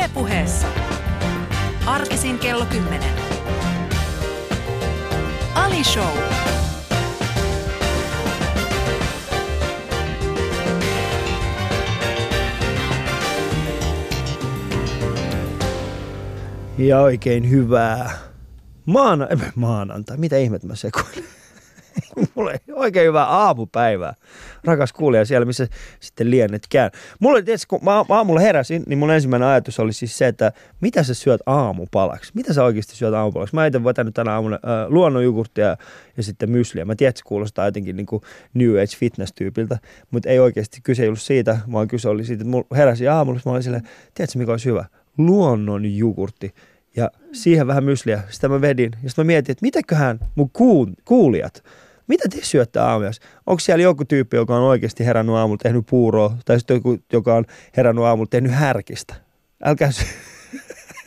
Ylepuheessa. Arkisin kello 10. Ali Show. Ja oikein hyvää maana, maanantai. Mitä ihmettä mä sekoilen? Mulle oikein hyvää aamupäivää. Rakas kuulija siellä, missä sitten liennetkään. Mulle, tietysti, kun mä aamulla heräsin, niin mun ensimmäinen ajatus oli siis se, että mitä sä syöt aamupalaksi? Mitä sä oikeasti syöt aamupalaksi? Mä itse vetänyt tänä aamuna äh, luonnonjogurttia ja sitten mysliä. Mä tiedän, että se kuulostaa jotenkin niin kuin New Age Fitness-tyypiltä, mutta ei oikeasti kyse ollut siitä, vaan kyse oli siitä, että mulla heräsin aamulla, mä olin silleen, tiedätkö mikä olisi hyvä? Luonnonjogurtti ja siihen vähän mysliä. Sitä mä vedin ja sitten mä mietin, että mitäköhän mun kuul- kuulijat, mitä te syötte aamias? Onko siellä joku tyyppi, joka on oikeasti herännyt aamulla tehnyt puuroa, tai sitten joku, joka on herännyt aamulla tehnyt härkistä? Älkää sy-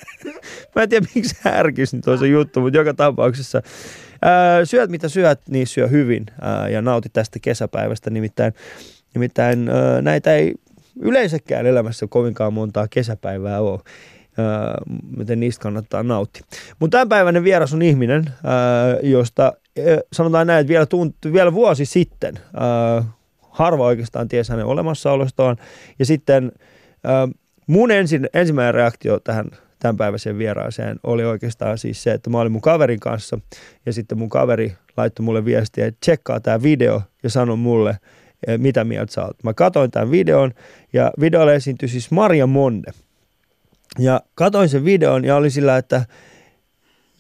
Mä en tiedä, miksi härkis nyt on se juttu, mutta joka tapauksessa ää, syöt mitä syöt, niin syö hyvin ää, ja nauti tästä kesäpäivästä. Nimittäin, nimittäin ää, näitä ei yleensäkään elämässä kovinkaan montaa kesäpäivää ole. Miten niistä kannattaa nauttia. Mutta tämänpäiväinen vieras on ihminen, josta sanotaan näin, että vielä, tunt, vielä vuosi sitten harva oikeastaan tiesi hänen olemassaolostaan. Ja sitten mun ensin, ensimmäinen reaktio tähän tämänpäiväiseen vieraaseen oli oikeastaan siis se, että mä olin mun kaverin kanssa ja sitten mun kaveri laittoi mulle viestiä, että tsekkaa tämä video ja sano mulle, mitä mieltä sä oot. Mä katsoin tämän videon ja videolla esiintyi siis Maria Monde. Ja katoin sen videon ja oli sillä, että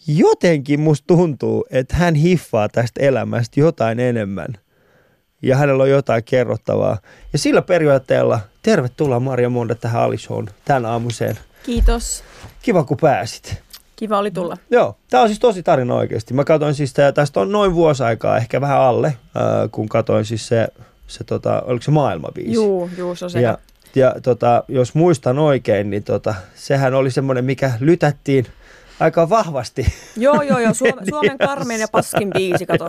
jotenkin musta tuntuu, että hän hiffaa tästä elämästä jotain enemmän. Ja hänellä on jotain kerrottavaa. Ja sillä periaatteella tervetuloa Maria Monde tähän Alishoon tämän aamuseen. Kiitos. Kiva kun pääsit. Kiva oli tulla. Joo, tämä on siis tosi tarina oikeasti. Mä katsoin siis, tää, tästä on noin vuosi aikaa, ehkä vähän alle, äh, kun katsoin siis se, se tota, oliko se maailmabiisi? Juu, juu, se on sekä. Ja, ja tota, jos muistan oikein, niin tota, sehän oli semmoinen, mikä lytättiin aika vahvasti. Joo, joo, joo. Suomen, Suomen karmeen ja paskin biisi, kato.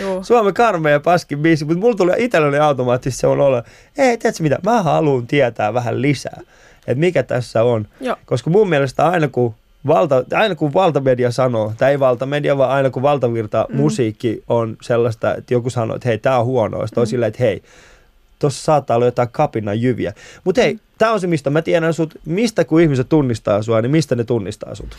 Juu. Suomen karmea ja paskin biisi, mutta mulla tuli itselleni automaattisesti se on olla, ei, tiedätkö mitä, mä haluan tietää vähän lisää, että mikä tässä on. Joo. Koska mun mielestä aina kun, valta, aina kun valtamedia sanoo, tai ei valtamedia, vaan aina kun valtavirta mm. musiikki on sellaista, että joku sanoo, että hei, tää on huonoa, sitten mm. on silleen, että hei, tuossa saattaa olla jotain kapinan jyviä. Mutta hei, tämä on se, mistä mä tiedän sut, mistä kun ihmiset tunnistaa sua, niin mistä ne tunnistaa sut?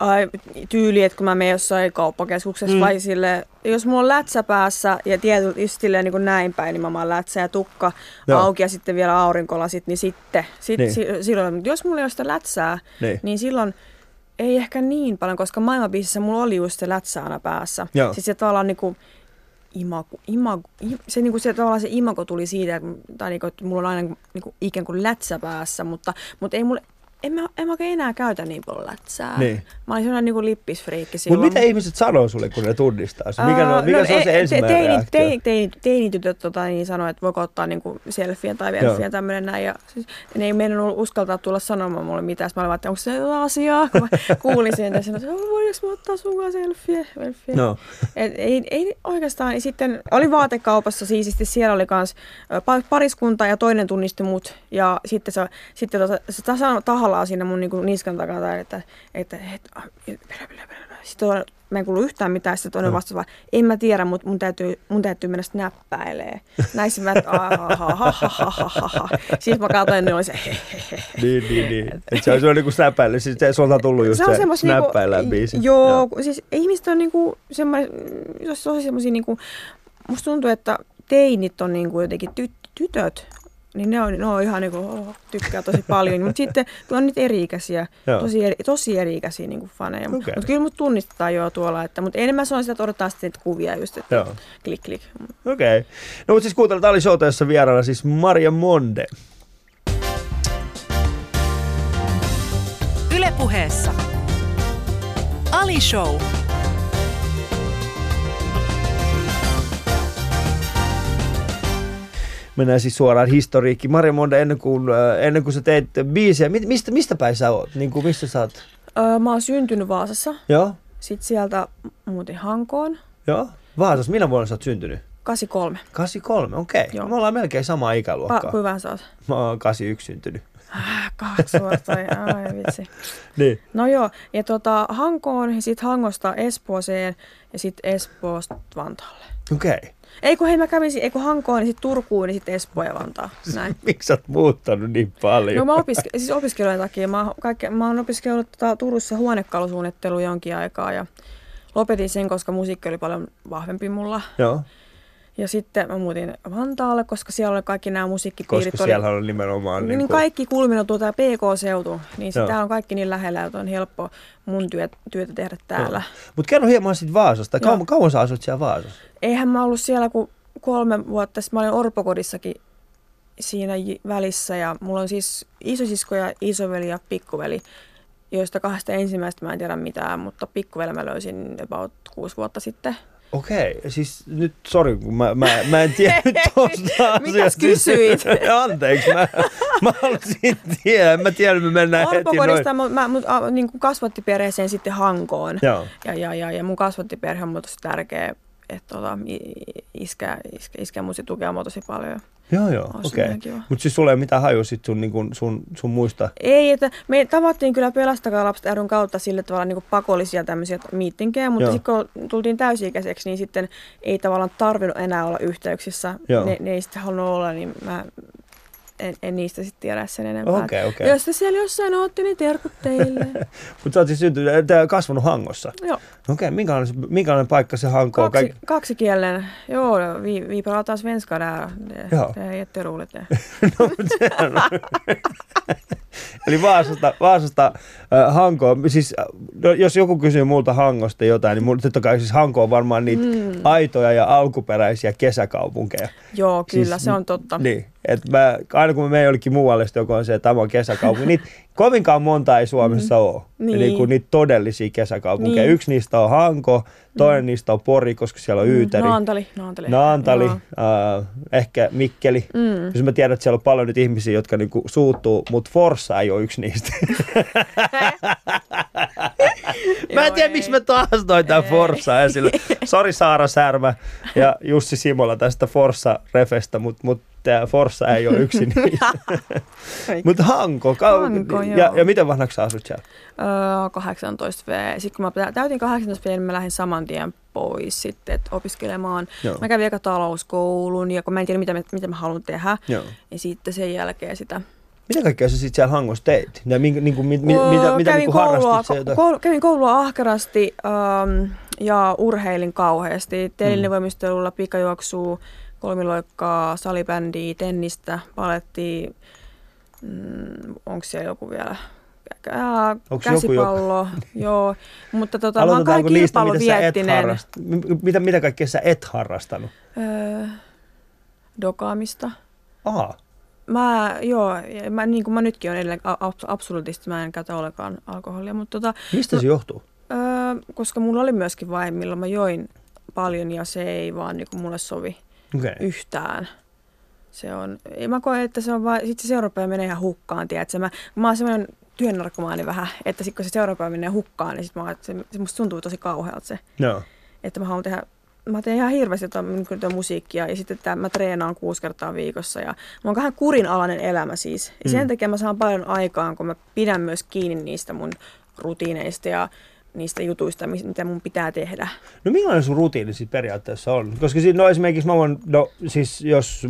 Ai, tyyli, että kun mä menen jossain kauppakeskuksessa Mm. vai sille, jos mulla on lätsä päässä ja tietysti niin kuin näin päin, niin mä oon lätsä ja tukka Joo. Auki ja sitten vielä aurinkolasit, niin sitten, sit, Niin. niin. si, silloin, mutta jos mulla ei ole sitä lätsää, Niin. niin. niin silloin ei ehkä niin paljon, koska maailmanbiisissä mulla oli just se lätsä aina päässä. Joo. Siis se tavallaan niinku, imago, imago, se, niinku se, tavallaan se imago tuli siitä, että, tai niinku, että mulla on aina niinku, ikään kuin lätsä päässä, mutta, mutta ei mulle, en mä, en mä oikein enää käytä niin paljon lätsää. Niin. Mä olin sellainen niinku lippisfriikki Mutta silloin. mitä ihmiset sanoo sulle, kun ne tunnistaa sen? Mikä, Ää, no, mikä se on e- se ensimmäinen teini, reaktio? teini, teini, teinitytöt tota, niin sanoi, että voiko ottaa niinku selfien tai Joo. velfien tämmöinen näin. Ja siis, ne ei meidän uskaltaa tulla sanomaan mulle mitään. Mä olin vaan, että onko se jotain asiaa? Kun mä kuulin sen, että sanoin, että "Oh, voidaanko mä ottaa sun kanssa selfie? velfie? No. Et ei, ei oikeastaan. Ja sitten oli vaatekaupassa siististi. Siellä oli kans pa- pariskunta ja toinen tunnisti mut. Ja sitten se, sitten tota, se tasa, tahallaan siinä mun niinku niskan takana, tai että, että, että ah, perä, perä, perä, perä. Sitten toinen, mä en kuulu yhtään mitään. Sitten toinen vastasi vaan, en mä tiedä, mutta mun täytyy, mun täytyy mennä snäppäilee. Näissä mä, että ah, ha, ha, ha, ha, ha, ha, ha. Siis mä katsoin, niin oli se. Niin, niin, niin. Et se on, se on niinku. Siis se, on tullut just se, se snäppäillä biisi. Joo, joo. siis ihmiset on niinku semmoinen, jos tosi semmoisia niinku, musta tuntuu, että teinit on niinku jotenkin tyt, tytöt, niin ne on, ne on ihan niinku, oh, tykkää tosi paljon. Mutta sitten kun on niitä eri-ikäisiä, tosi, eri, tosi eri-ikäisiä niinku faneja. Okay. Mutta kyllä mut tunnistetaan jo tuolla, että, mutta enemmän se on sitä, että odottaa sitten niitä kuvia just, että Joo. klik klik. Okei. Okay. No mutta siis kuuntelut Ali Showta, jossa vieraana siis Maria Monde. Ylepuheessa. Ali Show. Mennään siis suoraan historiikkiin. Maria Monde, ennen kuin, äh, ennen kuin sä teit biisejä, mi- mistä, mistä päin sä oot? Niin kuin, mistä sä oot? Öö, mä oon syntynyt Vaasassa, Joo, sitten sieltä muutin Hankoon, joo. Vaasassa, millä vuonna sä oot syntynyt? 83. 83, okei. Okay. Joo. Me ollaan melkein samaa Pa, ikäluokkaa. kuinka sä oot? Mä oon 81 syntynyt. Äh, kaksi vuotta, ai, ai vitsi. Niin. No joo, ja tota, Hankoon ja sitten Hangosta Espooseen ja sitten Espoosta Vantaalle. Okei. Okay. Ei kun hei mä kävisin, ei kun Hankoon, niin sitten Turkuun, niin sitten Espoo ja Vantaa. Näin. Miksi sä oot muuttanut niin paljon? No mä opiske- siis opiskelujen takia. Mä, kaikke- mä oon opiskellut tota, Turussa huonekalusuunnittelua jonkin aikaa ja lopetin sen, koska musiikki oli paljon vahvempi mulla. Joo, Ja sitten mä muutin Vantaalle, koska siellä oli kaikki nämä musiikkipiirit. koska oli, siellä on nimenomaan... niin, kuin, kaikki kulminoituu tämä PK-seutu, niin Joo. sitä on kaikki niin lähellä, että on helppo mun työt, työtä tehdä täällä. Mutta kerro hieman siitä Vaasasta. Kauan, kauan sä asut siellä Vaasassa? Eihän mä ollut siellä kuin kolme vuotta, sitten mä olin orpokodissakin siinä välissä ja mulla on siis isosisko ja isoveli ja pikkuveli, joista kahdesta ensimmäistä mä en tiedä mitään, mutta pikkuveli mä löysin about kuusi vuotta sitten. Okei, siis nyt sori, kun mä, mä, mä en tiedä tuosta Mitäs kysyit? Anteeksi, mä, mä halusin tiedä. Mä tiedän, me mennään heti noin. Orpokodista mä, mä mut, a, niin kuin kasvatti perheeseen sitten Hankoon. Joo. Ja, ja, ja, ja mun kasvattiperhe on mulle tosi tärkeä, että tota, iskä, iskä, iskä musi tukea mua tosi paljon. Joo, joo, okei. kiva. Mutta siis sulla ei ole mitään hajua sit sun, niin kun, sun, sun muista. Ei, että me tavattiin kyllä Pelastakaa lapset ryn kautta sillä tavalla niin pakollisia tämmöisiä miittinkejä, mutta sitten kun tultiin täysi-ikäiseksi, niin sitten ei tavallaan tarvinnut enää olla yhteyksissä. Joo. Ne, ne ei sitten halunnut olla, niin mä en, en niistä sitten tiedä sen enempää. Okei, okei. Jos te siellä jossain ootte, niin terkut teille. Mutta sä oot siis syntynyt, kasvanut Hangossa. Joo, Okei, minkälainen, se- minkälainen paikka se Hanko on? kaksi, kaksikielinen. Joo, vi, vi pratar svenska där. Det, Joo. det är jätteroligt det. No, mut sehän on. Eli Vaasasta, Vaasasta äh, Hankoon, siis no, jos joku kysyy multa Hangosta jotain, niin mun, totta kai siis Hanko on varmaan niitä mm. aitoja ja alkuperäisiä kesäkaupunkeja. Joo, kyllä, Siis- se on totta. Niin, että mä, aina kun mä menen jollekin muualle, sitten joku on se, että tämä on kesäkaupunki. Niitä kovinkaan monta ei Suomessa mm. ole. Niin. Niin kuin niitä todellisia kesäkaupunkeja. Niin. Yksi niistä on Hanko, toinen mm. niistä on Pori, koska siellä on Yyteri. Naantali, Naantali. Naantali, äh, ehkä Mikkeli. Mm. Jos mä tiedän, että siellä on paljon nyt ihmisiä, jotka niinku suuttuu, mutta Forssa ei ole yksi niistä. mä en tiedä, miksi mä taas toin tämän Forssaa esille. Sori Saara Särmä ja Jussi Simola tästä Forssa-refestä, mutta mut, tää Forssa ei ole yksi niistä. mutta Hanko, kau- Hanko, ja, ja miten vanhaksi sä asut siellä? Öö, 18 V. Sitten kun mä tä- täytin 18 V, niin mä lähdin saman tien pois sitten et opiskelemaan. Joo. Mä kävin eka talouskoulun ja kun mä en tiedä, mitä, mä- mitä mä haluan tehdä. Joo. Ja sitten sen jälkeen sitä. Mitä kaikkea sä sitten siellä Hangossa teit? Ja minkä, niinku, mit, mit, Öö, mitä, mitä kävin, niinku koulua, koulu, kävin koulua ahkerasti ähm, ja urheilin kauheasti. Tein Mm. voimistelulla pikajuoksua, kolmiloikkaa, salibändiä, tennistä, palettia. Mm, Onko siellä joku vielä? Ää, Onks joku, käsipallo, joo. Mutta tota, mä oon kai harrast... M- mitä, mitä kaikkea sä et harrastanut? Öö, dokaamista. Aha. Mä, joo, mä, niin kuin mä nytkin olen edelleen absolutisti, mä en käytä ollenkaan alkoholia, mutta tota, Mistä se johtuu? öö, koska mulla oli myöskin vaihe, milloin mä join paljon ja se ei vaan niin kuin mulle sovi. Okay. yhtään. Se on, mä koen, että se on vaan, sit se seuraava menee ihan hukkaan, tiedätkö? Mä, mä oon semmoinen työnarkomaani vähän, että sit kun se seuraava menee hukkaan, niin sit mä, oon, että se, se musta tuntuu tosi kauhealta se, Joo. että mä haluan tehdä Mä teen ihan hirveästi tuota, niin tuota musiikkia ja sitten tää, mä treenaan kuusi kertaa viikossa ja mulla on vähän kurinalainen elämä siis. Ja sen Mm. takia mä saan paljon aikaan, kun mä pidän myös kiinni niistä mun rutiineista ja niistä jutuista, mitä mun pitää tehdä. No millainen sun rutiini sitten periaatteessa on? Koska siis, no esimerkiksi mä voin, no siis jos,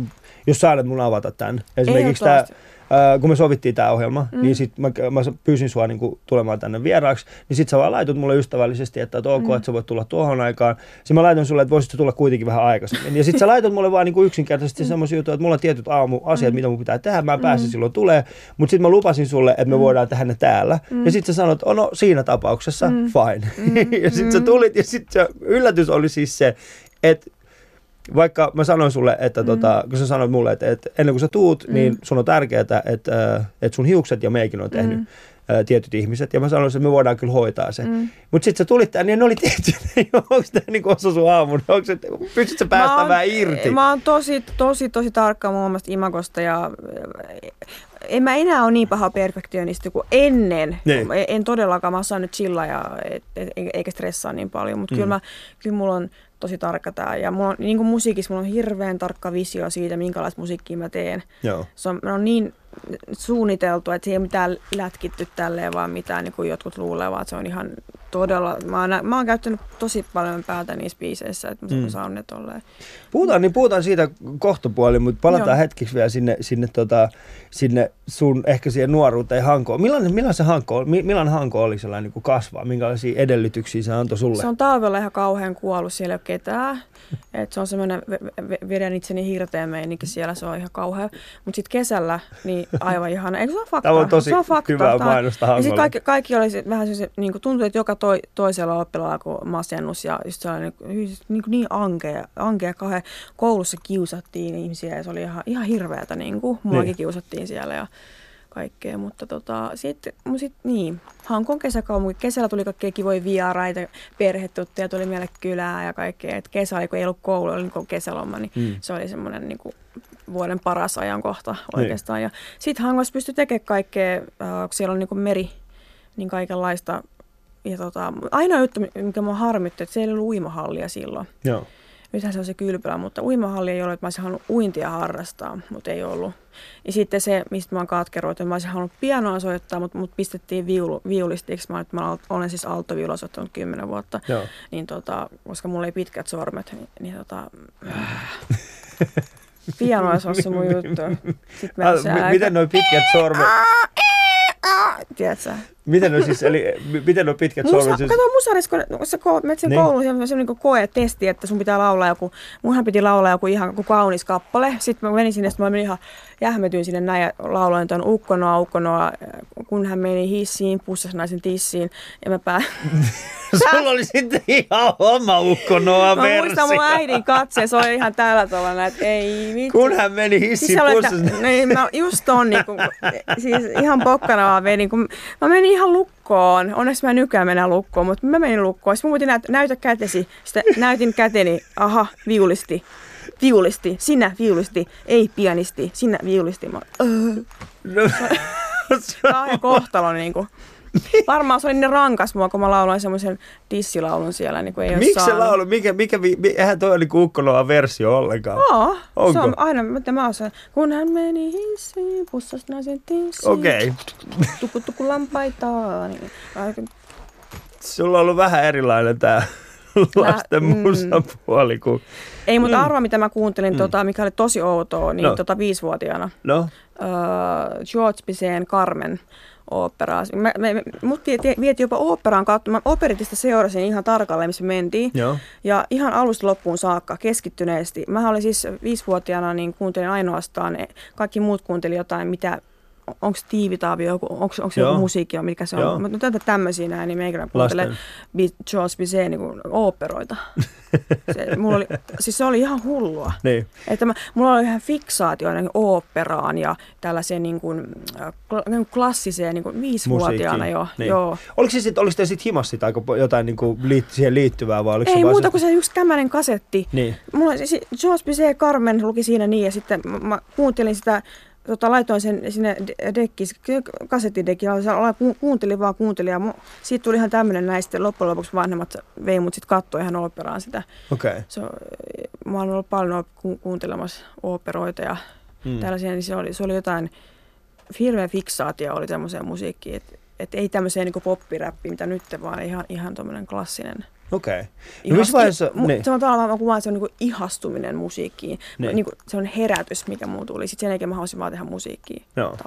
jos sä mun avata tämän. Esimerkiksi tää, Ää, kun me sovittiin tämä ohjelma, mm. Niin sit mä, mä pyysin sua niinku tulemaan tänne vieraaksi, niin sit sä vaan laitut mulle ystävällisesti, että, että ok, mm. että sä voit tulla tuohon aikaan. Sitten mä laitoin sulle, että voisit tulla kuitenkin vähän aikaisemmin. Ja sit sä laitot mulle vaan niinku yksinkertaisesti mm. semmoisia juttuja, että mulla on tietyt aamuasiat, mm. mitä mun pitää tehdä, mä en pääse Mm. silloin tulee. Mutta sitten mä lupasin sulle, että me mm. voidaan tehdä ne täällä. Mm. Ja sitten sä sanot, oh, no siinä tapauksessa, mm. Fine. Mm. ja sitten sä Mm. tulit ja sitten yllätys oli siis se, että vaikka mä sanoin sulle, että mm. tota, kun sä sanoit mulle, että, että ennen kuin sä tuut, mm. niin sun on tärkeää, että, äh, että sun hiukset ja meikin on tehnyt mm. Mm. tietyt ihmiset. Ja mä sanoin, että me voidaan kyllä hoitaa se. Mm. Mutta sitten sä tulit tänne ja ne oli tehty. Onko tämä niin osa sun aamun? Onko pystytkö sä päästä oon- vähän irti? Mä oon tosi, tosi, tosi tarkka mun omasta imagosta ja eh, en mä enää ole niin paha perfektionisti kuin ennen. Niin. En, todellakaan, mä osaan nyt chilla ja et, et, eikä stressaa niin paljon, mutta mm. kyllä, mä, kyllä mulla on tosi tarkka tää. Ja mulla on, niin kuin musiikissa mulla on hirveän tarkka visio siitä, minkälaista musiikkia mä teen. Joo. Se on, on niin suunniteltu, että se ei ole mitään lätkitty tälleen, vaan mitään niin kuin jotkut luulevat. Se on ihan todella, mä oon, mä oon käyttänyt tosi paljon päätä niissä biiseissä, että mä Mm. saan ne tolleen. Puhutaan, niin puhutaan siitä kohtapuoli, mutta palataan Joo. hetkeksi vielä sinne, sinne, tota, sinne sun ehkä siihen nuoruuteen Hankoon. Millainen, millainen se Hanko, mi- millainen Hanko oli sellainen niin kuin kasvaa? Minkälaisia edellytyksiä se antoi sulle? Se on talvella ihan kauhean kuollut, siellä ei ole ketään. Et se on semmoinen ve- ve- vedän itseni hirteen meininki siellä, se on ihan kauhea. Mutta sitten kesällä, niin aivan ihana. Eikö se on fakta? Tämä on tosi se on fakta. hyvää mainosta Ja sitten Hangolle. kaikki, kaikki oli vähän se, niin kuin tuntui, että joka toi, toisella oppilaalla kuin masennus ja just sellainen niin, niin, niin ankea, ankea kauhean. Koulussa kiusattiin ihmisiä ja se oli ihan, ihan hirveätä. Niin kuin. Muakin Niin. kiusattiin siellä ja kaikkea, mutta tota, sitten sit, niin, Hankon kesäkaupunki. Kesällä tuli kaikkea kivoja vieraita, perhetuttuja tuli meille kylään ja kaikkea. Et kesä oli, kun ei ollut koulu, oli niin kesäloma, niin Mm. se oli semmoinen niin kuin vuoden paras ajankohta oikeastaan. Ja sitten Hangossa pystyi tekemään kaikkea, äh, kun siellä on niin kuin meri, niin kaikenlaista. Ja tota, ainoa juttu, mikä mua harmitti, että siellä ei ollut uimahallia silloin. Joo. Nythän se on se kylpylä, mutta uimahalli ei ollut, että mä olisin halunnut uintia harrastaa, mutta ei ollut. Ja sitten se, mistä mä oon katkeroitu, mä olisin halunnut pianoa soittaa, mutta mut pistettiin viulu, viulistiksi. Mä, mä olen siis alttoviulua soittanut kymmenen vuotta, Joo. niin tota, koska mulla ei pitkät sormet, niin, niin tota, piano olisi ollut se mun juttu. Sitten mä Ah, se mi- aika- miten nuo pitkät sormet, Tiedätkö? miten nuo siis, eli mi- miten nuo pitkät Musa, sormet, siis, kato musarissa, kun sä ko, menet sen Niin. kouluun, siellä on semmoinen koe, testi, että sun pitää laulaa joku, munhan piti laulaa joku ihan joku kaunis kappale. Sitten mä menin sinne, sitten mä menin ihan jähmetyin sinne näin ja lauloin ton ukkonoa, ukkonoa, kun hän meni hissiin, pussas naisen tissiin. Ja mä pää... sulla oli sitten ihan oma ukkonoa Mä muistan mun versio. äidin katse, se oli ihan tällä tavalla, että ei vitsi. Kun hän meni hissiin Siis se pussassa. niin, mä just ton, niin kuin, siis ihan pokkana vaan vedin, kun mä menin ihan lukkoon. Onneksi mä en nykyään mennä lukkoon, mutta mä menin lukkoon. Sitten mä voitin näytä, näytä kätesi. Sitten näytin käteni, aha, viulisti. Viulisti, sinä viulisti, ei pianisti, sinä viulisti. Mä, öö, No, kauhean kohtalo niin kuin. Varmaan se oli niin rankas mua, kun mä lauloin semmoisen dissilaulun siellä, niin kuin ei Miksi se laulu? Mikä, mikä, vi- mi- eihän toi ole niinku ukkonoa versio ollenkaan. Joo, se Onko? on aina, mitä mä osaan. Kun hän meni hissiin, pussas naisen tissiin. Okei. Tuku tuku lampaita. Niin, aika- Sulla on ollut vähän erilainen tää lasten mm. musan puoli kuin... Ei, mutta Mm. mm. arva, mitä mä kuuntelin, mm. tota, mikä oli tosi outoa, niin No. tota, viisivuotiaana. No, Öö, George Bizet Carmen oopperaa. Mä, me, mut vie- tie- vietiin jopa oopperaan kautta. Mä operitista seurasin ihan tarkalleen, missä me mentiin. joo. Ja ihan alusta loppuun saakka, keskittyneesti. Mä olin siis viisivuotiaana, niin kuuntelin ainoastaan, kaikki muut kuunteli jotain, mitä, onko tiivitaavi, joku, onko, se joku musiikki, mikä se Joo. on. Mutta tätä tämmöisiä näin, niin meikä kuuntelee George Bizet niin kuin oopperoita. Se, mulla oli, siis se oli ihan hullua. Niin. Että mä, mulla oli ihan fiksaatio niin oopperaan ja tällaiseen niin kuin, äh, niin kuin klassiseen niin kuin viisivuotiaana jo. niin. Joo. Oliko se sitten, oliko te sit himassa sit aika po- jotain niinku liit, siihen liittyvää vai oliko se Ei vaan muuta se, kuin se yksi kämänen kasetti. Niin. Mulla siis George Bizet Carmen luki siinä niin ja sitten mä, mä kuuntelin sitä, tota, laitoin sen sinne de- dekkis, kasettidekkiin, ku, kuuntelin vaan kuuntelin ja mu, siitä tuli ihan tämmöinen näistä loppujen lopuksi vanhemmat vei mut sitten katsoa ihan operaan sitä. Okay. Se, mä oon ollut paljon ku, kuuntelemassa operoita ja Mm. tällaisia, niin se oli, se oli jotain, hirveä fiksaatio oli tämmöiseen musiikkiin, että et ei tämmöiseen niin poppiräppiin, mitä nyt, vaan ihan, ihan tämmöinen klassinen. Okei. Okay. No missä vaiheessa, niin. Se on tavallaan, mä kuvaan, se on niin ihastuminen musiikkiin. Niin. Niin. Niin kuin, se on herätys, mikä muu tuli. Sitten sen jälkeen mä halusin vaan tehdä musiikkia. Joo.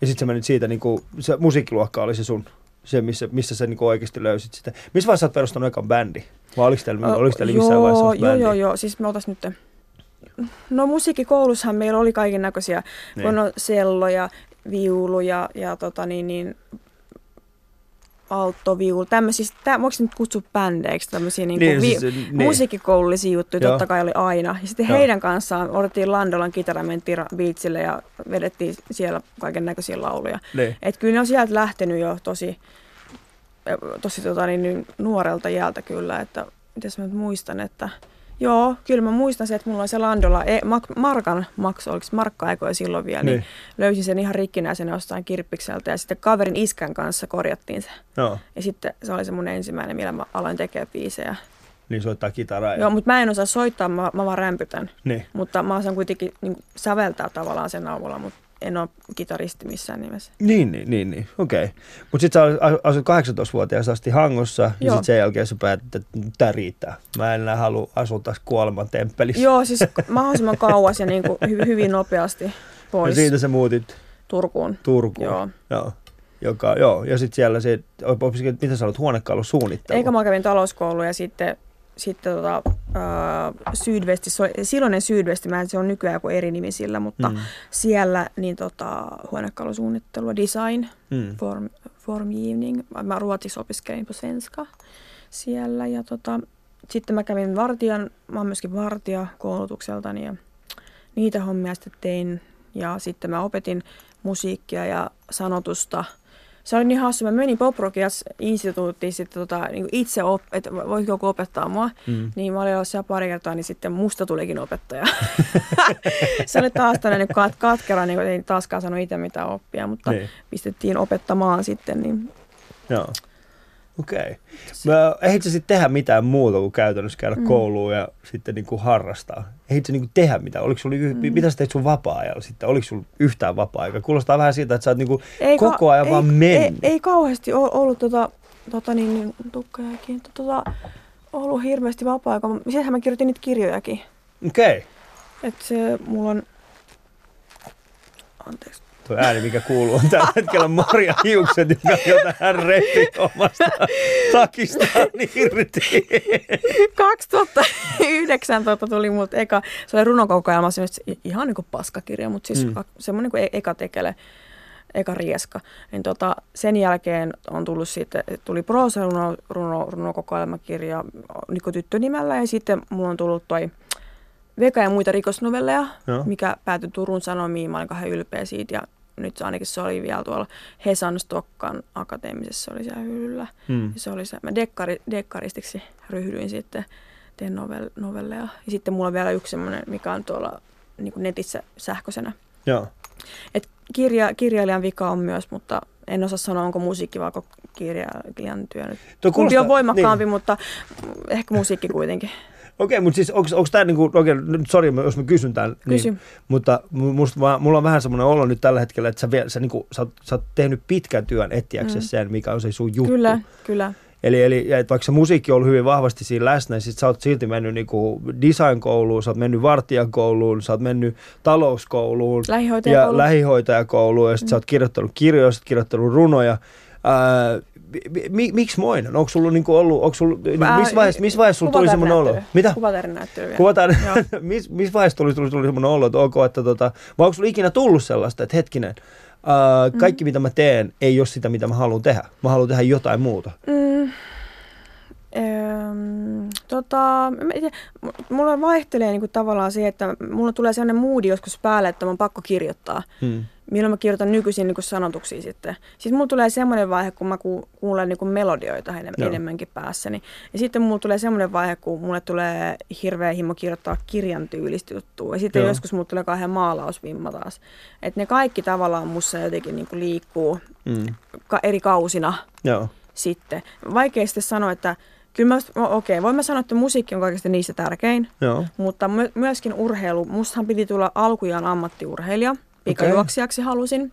Ja sitten sä menit siitä, niinku, se musiikkiluokka oli se sun, se missä, missä sä niinku oikeasti löysit sitä. Missä vaiheessa sä oot perustanut ekan bändi? Vai oliko teillä, oliko teillä missään vaiheessa joo, semmoista joo, joo, joo. Siis me oltais nyt... No musiikkikoulussahan meillä oli kaiken näköisiä, Niin. kun on selloja, viuluja ja tota niin, niin alttoviulu, tämmöisiä, tä, voiko nyt kutsua bändeiksi, tämmöisiä niin, Niin, vi, siis, niin. musiikkikoulullisia juttuja Joo. totta kai oli aina. Ja sitten Joo. heidän kanssaan odotettiin Landolan kitara, mentiin biitsille ja vedettiin siellä kaiken näköisiä lauluja. Niin. Et kyllä ne on sieltä lähtenyt jo tosi, tosi tota, niin, niin, nuorelta jäältä kyllä, että mitäs mä nyt muistan, että joo, kyllä mä muistan se, että mulla on se Landola, e, Mak- Markan maksu, oliko se markka-aikoja silloin vielä, niin. Niin. löysin sen ihan rikkinäisen jostain kirppikseltä ja sitten kaverin iskän kanssa korjattiin se. Joo. Ja sitten se oli se mun ensimmäinen, millä mä aloin tekemään biisejä. Niin soittaa kitaraa. Ja... Joo, mutta mä en osaa soittaa, mä, mä vaan rämpytän. Niin. Mutta mä osaan kuitenkin niin säveltää tavallaan sen avulla, mutta en ole kitaristi missään nimessä. Niin, niin, niin, niin. okei. Okay. Mutta sitten sä asut 18-vuotiaasta asti Hangossa ja Joo. sitten sen jälkeen sä päätit, että tämä riittää. Mä en enää halua asua taas kuoleman temppelissä. Joo, siis mahdollisimman kauas ja niin kuin hy- hyvin nopeasti ja pois siitä sä muutit Turkuun. Turkuun. Joo. Joo. Joka, joo. Ja sitten siellä se, mitä sä olet huonekalusuunnittelua? Eikä mä kävin talouskoulu ja sitten, sitten tota, äh, Sydvesti, se oli, silloinen Sydvesti, mä en, se on nykyään joku eri nimi sillä, mutta Mm. siellä niin tota, huonekalusuunnittelua, design, Mm. form, formgivning. Mä ruotsiksi opiskelin på svenska siellä ja tota, sitten mä kävin vartijan, mä oon myöskin vartija koulutukseltani ja niitä hommia sitten tein ja sitten mä opetin musiikkia ja sanotusta. Se oli niin hauska, mä menin Poprokias instituuttiin sitten tota, niin itse, op, että voitko joku opettaa mua. Mm. Niin mä olin ollut siellä pari kertaa, niin sitten musta tulikin opettaja. se oli taas tällainen kat- katkera, niin ei taaskaan sano itse mitä oppia, mutta Niin. pistettiin opettamaan sitten. Niin Joo. Okei. Okay. Ehdit sä sitten tehdä mitään muuta kuin käytännössä käydä mm. Kouluun ja sitten niinku harrastaa? Ehdit sä niinku tehdä mitään? Oliko sulla, mm. Mitä sä teit sun vapaa-ajalla sitten? Oliko sulla yhtään vapaa-aikaa? Kuulostaa vähän siltä, että sä oot niinku ei, ka- koko ajan ei, vaan ei, mennyt. ei, kauheasti o- ollut tota, tota niin, niin tukkajakin, tota, ollut hirveästi vapaa-aikaa. Sittenhän mä kirjoitin niitä kirjojakin. Okei. Okay. Että se mulla on... Anteeksi. Tuo ääni, mikä kuuluu, on tällä hetkellä Maria Hiukset, joka jo tähän repi omasta takistaan irti. 2009 tota, tuli multa eka, se oli runokokoelma, se oli ihan niin kuin paskakirja, mutta siis Mm. mm. semmoinen niin eka tekele, eka rieska. Niin tota, sen jälkeen on tullut sitten, tuli proosa runo, runo, runokokoelmakirja Niko Tyttönimellä ja sitten mulla on tullut toi Veka ja muita rikosnovelleja, Joo. mikä päätyi Turun Sanomiin. Mä olin kauhean ylpeä siitä ja nyt se ainakin se oli vielä tuolla Hesan Stokkan akateemisessa, se oli siellä hyllyllä. Mm. Se oli se, mä dekkari, dekkaristiksi ryhdyin sitten, teen novel, novelleja. Ja sitten mulla on vielä yksi semmoinen, mikä on tuolla niin netissä sähköisenä. Joo. Et kirja, kirjailijan vika on myös, mutta en osaa sanoa, onko musiikki vai kirjailijan työ nyt. Tuo Kumpi on voimakkaampi, niin. mutta ehkä musiikki kuitenkin. Okei, mutta siis onko tämä niinku, okei, nyt sori jos mä kysyn tämän, Kysy. niin, mutta mu- musta vaan, mulla on vähän semmoinen olo nyt tällä hetkellä, että sä, vielä, sä, niinku, sä, oot, sä oot tehnyt pitkän työn etsiäksesi Mm. sen, mikä on se sun juttu. Kyllä, kyllä. Eli, eli ja et vaikka se musiikki on ollut hyvin vahvasti siinä läsnä, niin sit sä oot silti mennyt niinku design-kouluun, sä oot mennyt vartijakouluun, sä oot mennyt talouskouluun ja Lähihoitajakoulu. lähihoitajakouluun, ja sit Mm. sä oot kirjoittanut kirjoja, sä oot kirjoittanut runoja. Ää, mi, mi, miksi moinen? Onko sulla niinku ollut, onko sulla, niinku, Ää, missä vaiheessa, missä vaiheessa sulla tuli semmoinen olo? Mitä? Kuvatarnäyttely vielä. Kuvataan, Joo. missä mis vaiheessa tuli, tuli, tuli semmoinen olo, että ok, että tota, vai onko sulla ikinä tullut sellaista, että hetkinen, Mm. kaikki mitä mä teen ei ole sitä, mitä mä haluan tehdä. Mä haluan tehdä jotain muuta. Mm. Öm, tota, mä mulla vaihtelee niinku tavallaan se, että mulla tulee sellainen moodi joskus päälle, että mun on pakko kirjoittaa. Hmm. Milloin mä kirjoitan nykyisin niinku sanotuksia sitten. Siis mulla tulee semmoinen vaihe, kun mä ku, kuulen niinku melodioita enem, Joo. enemmänkin päässäni. Ja sitten mulla tulee semmoinen vaihe, kun mulle tulee hirveä himo kirjoittaa kirjan tyylistä juttua. Ja sitten Joo. joskus mulla tulee kauhean maalausvimma taas. Että ne kaikki tavallaan mussa jotenkin niinku liikkuu Hmm. ka- eri kausina Joo. sitten. Vaikea sitten sanoa, että kyllä mä, okei, voin mä sanoa, että musiikki on kaikista niistä tärkein, Joo. mutta my, myöskin urheilu. Mustahan piti tulla alkujaan ammattiurheilija, pikajuoksijaksi halusin,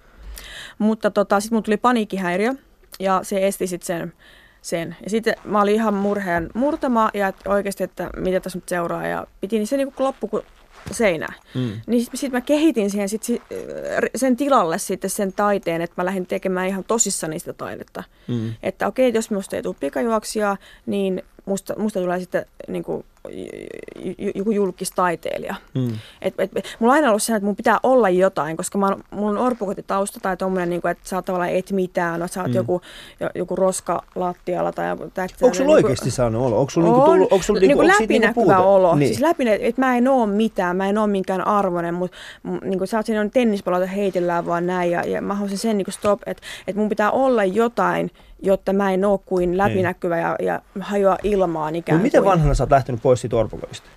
mutta tota, sitten mun tuli paniikkihäiriö ja se esti sitten sen, sen. Ja sitten mä olin ihan murheen murtama ja et oikeasti, että mitä tässä nyt seuraa ja piti niin se niin kuin loppu kuin seinään. Hmm. Niin sitten sit mä kehitin siihen sit, si- sen tilalle sitten sen taiteen, että mä lähdin tekemään ihan tosissani sitä taidetta. Hmm. Että okei, jos musta ei tule pikajuoksijaa, niin musta, musta tulee sitten niin kuin, joku julkistaiteilija. Hmm. Et, et, et, mulla on aina ollut se, että mun pitää olla jotain, koska mä, oon- mulla on orpokotitausta tai tommonen, niin kuin, että sä oot tavallaan et mitään, no, sä oot Mm. mm. joku, jo- joku roska lattialla tai täk- Onko sulla niin oikeasti saanut olo? Onko sulla niinku on, tullut, onko sulla niinku siitä läpinäkyvä puute? olo. Niin. Siis läpinä, että mä en oo mitään, mä en oo minkään arvoinen, mutta niinku, sä oot siinä on tennispalloita heitellään vaan näin ja, ja mä haluaisin sen niinku stop, että et mun pitää olla jotain, jotta mä en oo kuin läpinäkyvä ja, ja hajoa ilmaan ikään Mut kuin. miten vanhana sä oot lähtenyt pois siitä orpokodista?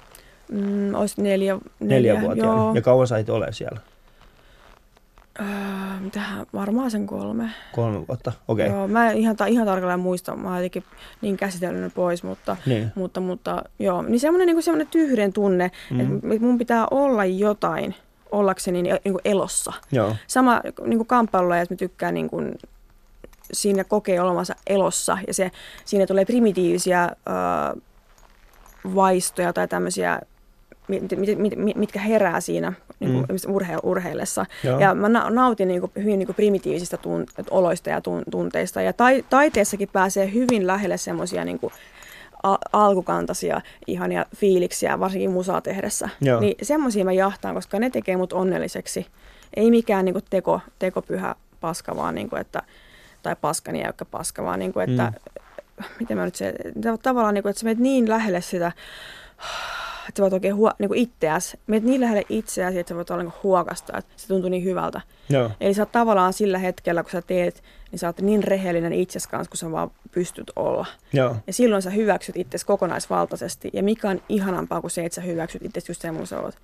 Mm, olis neljä, Neljä, neljä vuotta. Joo. Ja kauan sait ole siellä? Öö, mitähän, varmaan sen kolme. Kolme vuotta. Okei. Okay. Joo, mä en ihan, ihan tarkalleen muista, mä oon jotenkin niin käsitellyt ne pois, mutta, Niin. mutta, mutta joo, niin semmoinen niin semmoinen tyhden tunne, mm. että mun pitää olla jotain, ollakseni niin, niin kuin elossa. Joo. Sama niin kuin kamppailulla, että mä tykkään niin kuin, siinä kokee olevansa elossa ja se, siinä tulee primitiivisiä äh, vaistoja tai tämmöisiä, mit, mit, mit, mitkä herää siinä niin kuin Mm. urhe, urheillessa. Joo. Ja mä na- nautin niin kuin, hyvin niin kuin primitiivisistä tun, oloista ja tun, tunteista. Ja tai, taiteessakin pääsee hyvin lähelle semmoisia niin kuin, a- alkukantaisia ihania fiiliksiä, varsinkin musaa tehdessä. Joo. Niin semmoisia mä jahtaan, koska ne tekee mut onnelliseksi. Ei mikään niin kuin teko, tekopyhä paska, vaan niin kuin, että, tai paskani jäykkä paska, vaan niin kuin, että, mm. miten mä nyt se, tavallaan niin kuin, että sä menet niin lähelle sitä, että sä voit oikein huo, niin kuin itseäsi, menet niin lähelle itseäsi, että sä voit olla niin huokasta, että se tuntuu niin hyvältä. Joo. Eli sä oot tavallaan sillä hetkellä, kun sä teet, niin sä oot niin rehellinen itsesi kanssa, kun sä vaan pystyt olla. Joo. Ja silloin sä hyväksyt itsesi kokonaisvaltaisesti. Ja mikä on ihanampaa kuin se, että sä hyväksyt itsesi just semmoinen sä oot.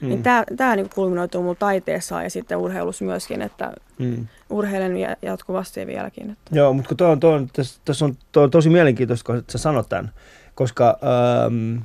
Mm. Niin tää, tää niinku kulminoituu mulla taiteessa ja sitten urheilussa myöskin, että Mm. urheilen ja- jatkuvasti ja vieläkin. Että. Joo, mutta kun toi on, toi on, tässä, tässä on, toi on tosi mielenkiintoista, kun sä sanot tämän, koska ähm,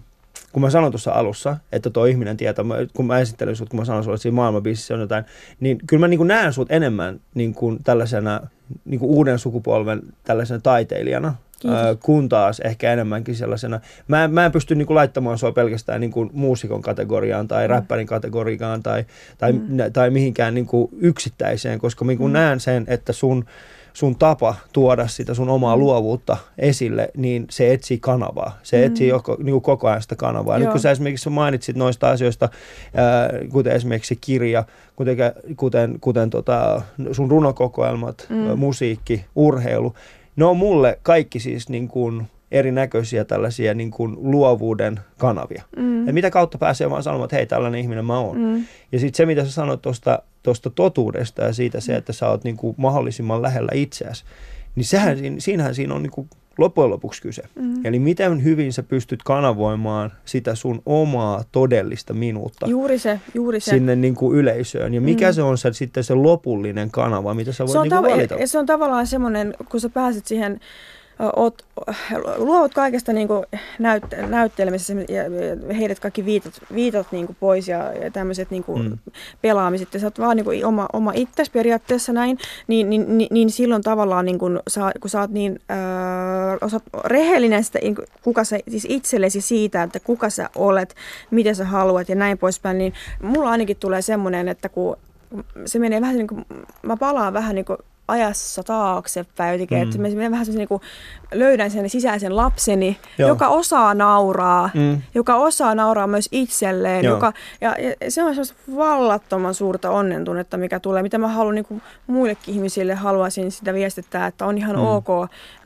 kun mä sanoin tuossa alussa, että tuo ihminen tietää, kun mä esittelin sut, kun mä sanoin sulle, että siinä maailmanbiisissä on jotain, niin kyllä mä niin näen sut enemmän niin kuin tällaisena niin kuin uuden sukupolven tällaisena taiteilijana, Kiitos. kun taas ehkä enemmänkin sellaisena. Mä, mä en pysty niin kuin laittamaan sua pelkästään niin kuin muusikon kategoriaan tai Mm. räppärin kategoriaan tai, tai, Mm. tai mihinkään niin kuin yksittäiseen, koska mä niin kuin näen sen, että sun sun tapa tuoda sitä sun omaa Mm. luovuutta esille, niin se etsii kanavaa. Se Mm. etsii joko, niin kuin koko ajan sitä kanavaa. Nyt Joo. kun sä esimerkiksi mainitsit noista asioista, ää, kuten esimerkiksi kirja, kuten, kuten, kuten tota, sun runokokoelmat, Mm. mm. musiikki, urheilu, ne on mulle kaikki siis niin kuin erinäköisiä tällaisia niin kuin luovuuden kanavia. Mm. Ja mitä kautta pääsee vaan sanomaan, että hei, tällainen ihminen mä oon. Mm. Ja sitten se, mitä sä sanoit tuosta tosta totuudesta ja siitä se, että sä oot niinku mahdollisimman lähellä itseäsi, niin sehän, siinä- siinähän siinä on niinku loppujen lopuksi kyse. Mm. Eli miten hyvin sä pystyt kanavoimaan sitä sun omaa todellista minuutta Juuri se, juuri se. sinne niinku yleisöön. Ja mikä Mm. se on se, sitten se lopullinen kanava, mitä sä voit se on, niinku tav- valita. ja se on tavallaan semmoinen, kun sä pääset siihen, oot, luovut kaikesta niin näyt, näyttelemisessä ja heidät kaikki viitat, viitat niin pois ja, ja tämmöiset niin Mm. mm. pelaamiset ja sä oot vaan niin oma, oma itses periaatteessa näin, niin, niin, niin, niin silloin tavallaan niin kun, sä, kun sä oot niin öö, osaat rehellinen sitä, niin kuin kuka sä, siis itsellesi siitä, että kuka sä olet, mitä sä haluat ja näin poispäin, niin mulla ainakin tulee semmoinen, että kun se menee vähän niin kuin, mä palaan vähän niin kuin ajassa taaksepäin jotenkin, mm. että mä menen vähän niin kuin, löydän sen sisäisen lapseni, Joo. joka osaa nauraa, Mm. joka osaa nauraa myös itselleen, Joo. joka, ja, ja se on semmoista vallattoman suurta onnentunnetta, mikä tulee, mitä mä haluan niin kuin muillekin ihmisille, haluaisin sitä viestittää, että on ihan Mm. ok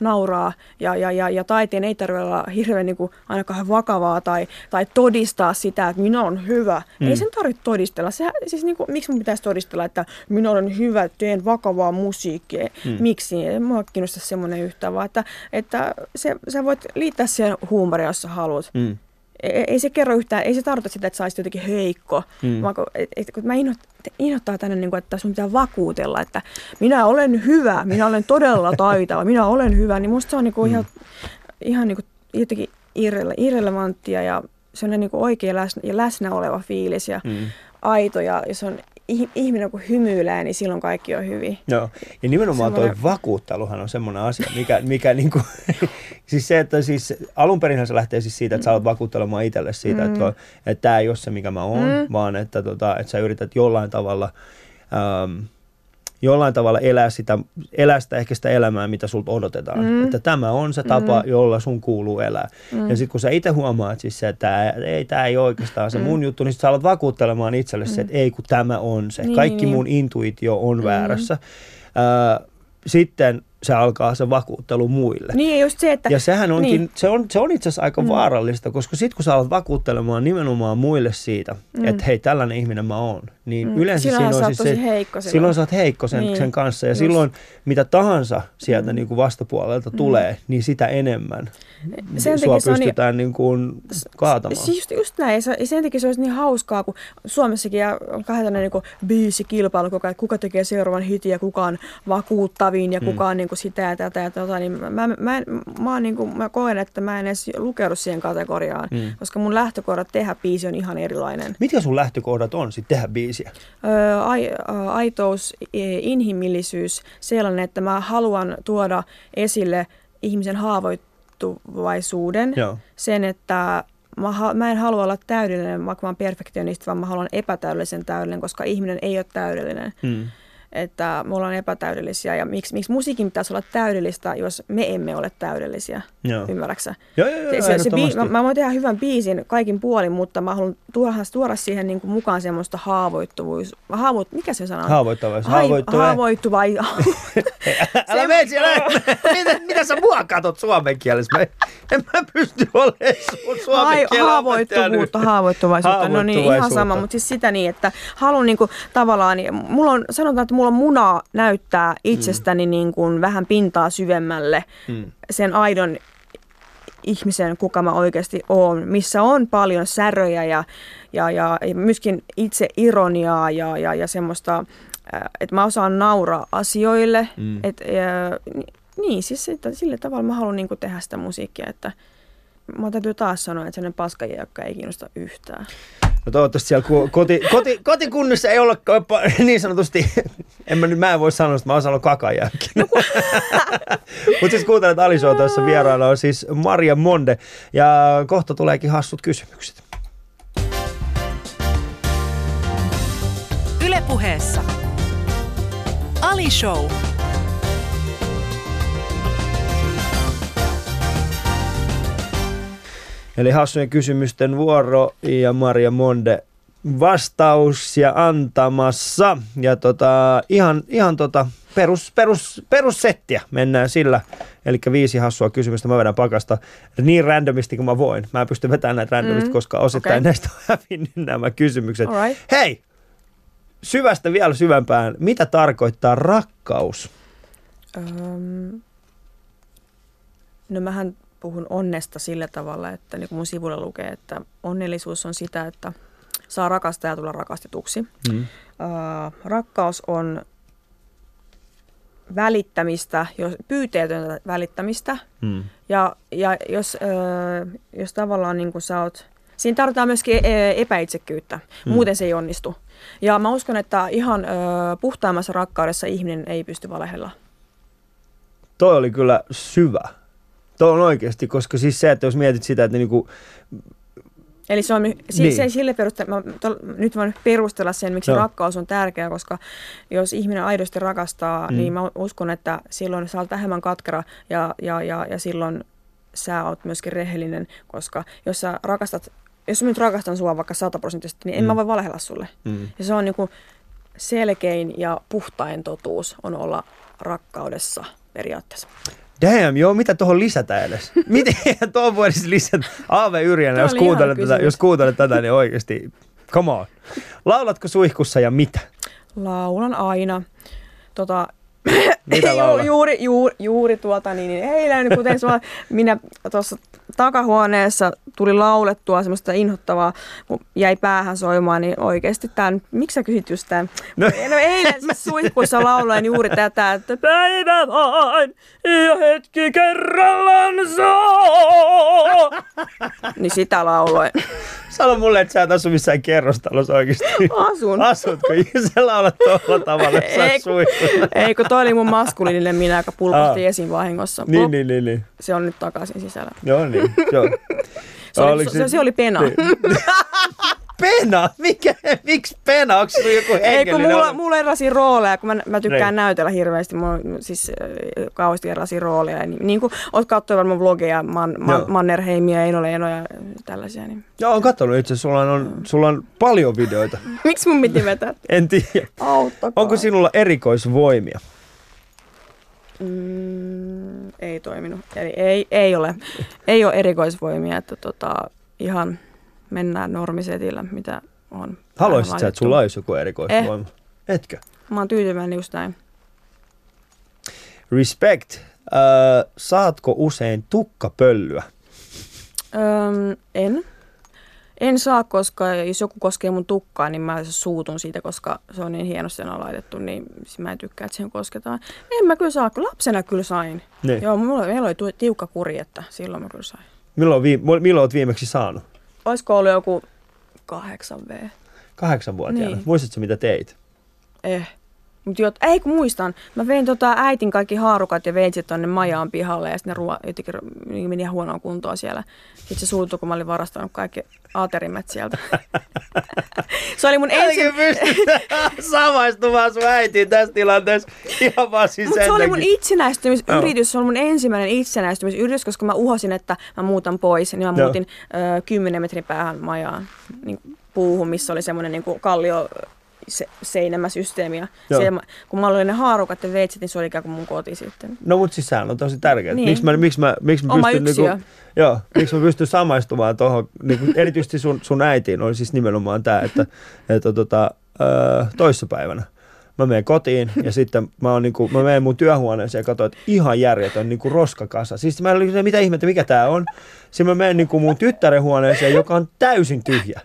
nauraa, ja, ja, ja, ja taiteen ei tarvitse olla hirveän niin kuin, ainakaan vakavaa, tai, tai todistaa sitä, että minä olen hyvä. Mm. Ei sen tarvitse todistella. Sehän, siis niin kuin, miksi mun pitäisi todistella, että minä olen hyvä, teen vakavaa musiikkia. Mm. Mm. Miksi? Ei mua kiinnosta semmoinen yhtään, vaan että, että se, sä voit liittää siihen huumoria, jos sä haluat. Mm. Ei, ei se kerro yhtään, ei se tarkoita sitä, että sä olisit jotenkin heikko, Mm. vaan kun, et, et, kun mä inhot, inhottaa tänne, niin kuin, että sun pitää vakuutella, että minä olen hyvä, minä olen todella taitava, minä olen hyvä, niin musta se on niin kuin Mm. ihan, ihan niin kuin jotenkin irrele, irrelevanttia ja sellainen niin kuin oikea läsnä, ja läsnä oleva fiilis ja Mm. aito ja jos on ih- ihminen kun hymyilee, niin silloin kaikki on hyvin. Joo, ja nimenomaan toi Semmoinen- vakuutteluhan on semmoinen asia, mikä, mikä niinku, siis se, että siis alun perin se lähtee siis siitä, että sä olet vakuuttelemaan itselle siitä, mm. että, että tämä ei ole se, mikä mä oon, mm. Mm. vaan että, tota, että sä yrität jollain tavalla, ähm, jollain tavalla elää sitä, elää sitä ehkä sitä elämää, mitä sulta odotetaan. Mm. Mm. Että tämä on se tapa, mm. jolla sun kuuluu elää. Mm. Mm. Ja sitten kun sä itse huomaat siis se, että ei, tämä ei oikeastaan se mm. mun juttu, niin sä alat vakuuttelemaan itselle se, että ei kun tämä on se. Niin, Kaikki niin. mun intuitio on Mm. väärässä. Ää, sitten se alkaa se vakuuttelu muille. Niin just se, että... Ja sehän onkin, niin. Niin. se, on, se on itse asiassa aika mm. Vaarallista, koska sitten kun sä alat vakuuttelemaan nimenomaan muille siitä, mm. Että hei, tällainen ihminen mä oon, niin mm. Yleensä Silloinhan siinä on siis se, heikko silloin. silloin sä oot heikko sen, niin. Niin. sen kanssa ja Just. silloin mitä tahansa sieltä Mm. niin kuin vastapuolelta mm. tulee, niin sitä enemmän Sen sua niin- pystytään niin kuin kaatamaan. Siis just, just näin. Ja se- ja sen takia se olisi niin hauskaa, kun Suomessakin on kahden niin biisikilpailu koko ajan, että kuka tekee seuraavan hitin ja kuka on vakuuttavin ja Mm. kuka on niin kuin sitä ja tätä ja tota, niin mä, mä, mä, mä, oon niin kuin, mä koen, että mä en edes lukeudu siihen kategoriaan, Mm. koska mun lähtökohdat tehdä biisi on ihan erilainen. Mitkä sun lähtökohdat on sitten tehdä biisiä? Öö, ai, ä, aitous, inhimillisyys, sellainen, että mä haluan tuoda esille ihmisen haavoittuvaisuuden, Joo. sen, että mä, ha- mä en halua olla täydellinen, vaikka mä oon perfektionisti, vaan mä haluan epätäydellisen täydellinen, koska ihminen ei ole täydellinen. Mm. Että me ollaan epätäydellisiä ja miksi, miksi musiikin pitäisi olla täydellistä, jos me emme ole täydellisiä, Joo. ymmärräksä? Joo, joo, joo, Se, se, bii, mä, mä voin tehdä hyvän biisin kaikin puolin, mutta mä haluan tuoda, tuoda siihen niin kuin mukaan semmoista haavoittuvuus, haavoit, mikä se sana on? Haavoittavaisuus. Hai- Haavoittuva- Haavoittuva. Älä mene siellä. mitä, mitä sä mua katot suomen kielessä? Mä, en mä pysty olemaan sun suomen Hai, kielen haavoittuvuutta, haavoittuvaisuutta. No niin, ihan sama, mutta siis sitä niin, että haluan niin kuin, tavallaan, niin mulla on, sanotaan, että mulla on munaa näyttää itsestäni niin kuin, vähän pintaa syvemmälle Mm. sen aidon ihmisen, kuka mä oikeasti oon, missä on paljon säröjä ja, ja, ja, ja myöskin itse ironiaa ja, ja, ja semmoista, äh, että mä osaan nauraa asioille. Mm. Mm. Et, ja, ni- niin, siis sitä, sillä tavalla mä haluan niin tehdä sitä musiikkia, että mä täytyy taas sanoa, että sellainen paskajia, joka ei kiinnosta yhtään. No toivottavasti siellä koti, koti, kotikunnissa ei pa- niin sanotusti, en mä, nyt, mä en voi sanoa, että mä oon sanonut kakan jälkeen. No Mutta siis kuuntelet Ali Show tässä vieraana on siis Maria Monde ja kohta tuleekin hassut kysymykset. Ylepuheessa Ali Show. Eli hassujen kysymysten vuoro ja Maria Monde vastaus ja antamassa. Ja tota, ihan, ihan tota perus, perus, perussettiä mennään sillä. Eli viisi hassua kysymystä mä vedän pakasta niin randomisti kuin mä voin. Mä en pysty vetämään näitä randomisti, Mm, koska osittain okei. näistä on hävinnyt nämä kysymykset. Alright. Hei! Syvästä vielä syvempään. Mitä tarkoittaa rakkaus? Öm, no mähän puhun onnesta sillä tavalla, että niin kuin mun sivulla lukee, että onnellisuus on sitä, että saa rakastaa ja tulla rakastetuksi. Mm. Ö, rakkaus on välittämistä, jos, pyyteetöntä välittämistä. Mm. Ja, ja jos, ö, jos tavallaan niin kuin sä oot, siinä tarvitaan myöskin epäitsekkyyttä, Mm. muuten se ei onnistu. Ja mä uskon, että ihan ö, puhtaammassa rakkaudessa ihminen ei pysty valehella. Toi oli kyllä syvä. Toi on oikeasti, koska siis se, että jos mietit sitä, että niinku, Eli se on, si, Niin. se sille perusteella, mä, tol, nyt voin perustella sen, miksi. Joo. rakkaus on tärkeä, koska jos ihminen aidosti rakastaa, mm. niin mä uskon, että silloin sä oot vähemmän katkera ja, ja, ja, ja silloin sä oot myöskin rehellinen, koska jos sä rakastat, jos mä nyt rakastan sua vaikka sataprosenttisesti, niin en Mm. mä voi valehella sulle. mm. Ja se on niinku selkein ja puhtain totuus on olla rakkaudessa periaatteessa. Damn, joo, mitä tuohon lisätä edes? Miten tuohon voisi lisätä? Aave Yrjänä, jos kuuntelet, tätä, jos kuuntelet tätä, niin oikeasti, come on. Laulatko suihkussa ja mitä? Laulan aina. Tota, Ju- juuri, juuri, juuri tuota, niin, niin eilen, kuten sulla, minä tuossa takahuoneessa tuli laulettua semmoista inhottavaa, kun jäi päähän soimaan, niin oikeasti tämän, miksi sä kysyt just tämän? No. No, eilen siis suihkussa lauloin juuri tätä, että päivä vain ja hetki kerrallaan saa. Niin sitä lauloin. Sano mulle, että sä et asu missään kerrostalossa oikeasti. Asun. Asutko? Sä laulat tuolla tavalla, että sä Ei, oot suihkussa. Toi oli mun maskuliininen minä, joka pulpahti Aa. esiin vahingossa. Niin, Plop, niin, niin, niin. Se on nyt takaisin sisällä. Joo, niin. Joo. Se oli, Oliko se, se oli pena. Niin. Pena? Mikä? Miksi pena? Onko sulla joku Ei, kun mulla, mulla on erilaisia rooleja, kun mä, mä tykkään Niin. näytellä hirveästi, mulla on siis äh, kauheasti erilaisia rooleja. Niin, niin kuin oot katsonut varmaan vlogeja, man, Joo. man, Mannerheimia, Eino Leino ja tällaisia. Niin. Joo, on katsonut itse. Sulla on, sulla on paljon videoita. Miksi mun piti vetää? En tiedä. Auttakaa. Onko sinulla erikoisvoimia? Mm, ei toiminut. Eli ei, ei ole. Ei ole erikoisvoimia, että tota, ihan mennään normisetillä, mitä on. Haluaisit sä, että sulla olisi joku erikoisvoima? Eh. Etkö? Mä oon tyytyväinen just näin. Respect. Öö, saatko usein tukkapöllyä? Öm, en. En saa, koska jos joku koskee mun tukkaa, niin mä suutun siitä, koska se on niin hienosti sen laitettu, niin mä en tykkää, että siihen kosketaan. En mä kyllä saa, kun lapsena kyllä sain. Niin. Joo, mulla, meillä oli tiukka kuri, että silloin mä kyllä sain. Milloin, vii, milloin olet viimeksi saanut? Olisiko ollut joku 8V? Kahdeksanvuotiaana. Niin. Muistatko mitä teit? Eh. Mut jot, ei kun muistan, mä vein tota äitin kaikki haarukat ja vein sitten tonne majaan pihalle ja sitten ne ruo, jotenkin niin meni ihan huonoon kuntoon siellä. Sitten se suutui, kun mä olin varastanut kaikki aterimet sieltä. se oli mun ensin... Samaistumaan sun äitiin tässä tilanteessa ihan vaan siis Mutta sen se oli mun itsenäistymisyritys, se oli mun ensimmäinen itsenäistymisyritys, koska mä uhosin, että mä muutan pois. Niin mä muutin ö, 10 metrin päähän majaan niin puuhun, missä oli semmoinen niin kallio se, seinämäsysteemi. Ja Joo. se, kun mä olin ne haarukat ja veitsit, niin se oli ikään kuin mun koti sitten. No mut siis sehän on tosi tärkeää. Niin. Miksi mä, miksi mä, miksi mä Oma pystyn, yksiö. niinku, joo, miksi mä pystyn samaistumaan tuohon, niinku, erityisesti sun, sun äitiin oli siis nimenomaan tämä, että, että tota, öö, toissapäivänä mä menen kotiin ja sitten mä, oon niinku, mä menen mun työhuoneeseen ja katsoin, että ihan järjetön niinku roskakasa. Siis mä olin, mitä ihmettä, mikä tää on. Sitten mä menen niinku mun tyttären huoneeseen, joka on täysin tyhjä.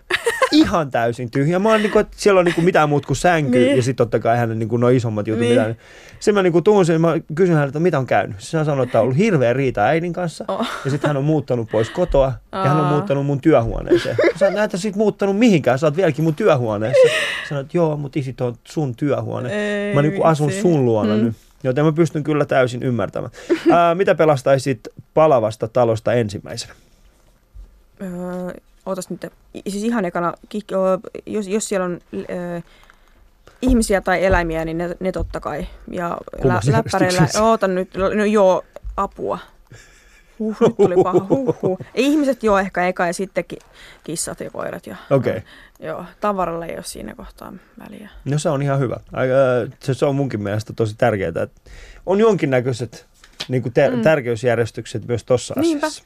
Ihan täysin tyhjä. Mä oon niinku, että siellä on niinku mitään muuta kuin sänky Niin. ja sitten totta kai hänen niinku no isommat jutut. Niin. Mitä, sitten mä niinku tuun sen, mä kysyn häneltä, mitä on käynyt. Sitten hän sanoi, että on ollut hirveä riita äidin kanssa. Oh. Ja sitten hän on muuttanut pois kotoa ja hän on muuttanut mun työhuoneeseen. Mä sanoin, näitä sit muuttanut mihinkään, sä oot vieläkin mun työhuoneessa. Sanoin, että joo, mutta isit on sun työhuone. Ei Mä niinku asun sun luona Mm. nyt. Joten mä pystyn kyllä täysin ymmärtämään. Ää, mitä pelastaisit palavasta talosta ensimmäisenä? Ootas nyt, siis ihan ekana, jos, jos siellä on öö, ihmisiä tai eläimiä, niin ne, ne totta kai. Ja Kummassa läppäreillä, ootan nyt, no joo, apua. Huh, nyt tuli paha. Huh, huh. Ihmiset joo ehkä eka ja sitten ki- kissat ja koirat. Ja, Okei. Joo, tavaralla ei ole siinä kohtaa väliä. No se on ihan hyvä. Aika, se, se on munkin mielestä tosi tärkeää, että on jonkinnäköiset niin kuin ter- Mm. tärkeysjärjestykset myös tuossa Niinpä. asiassa.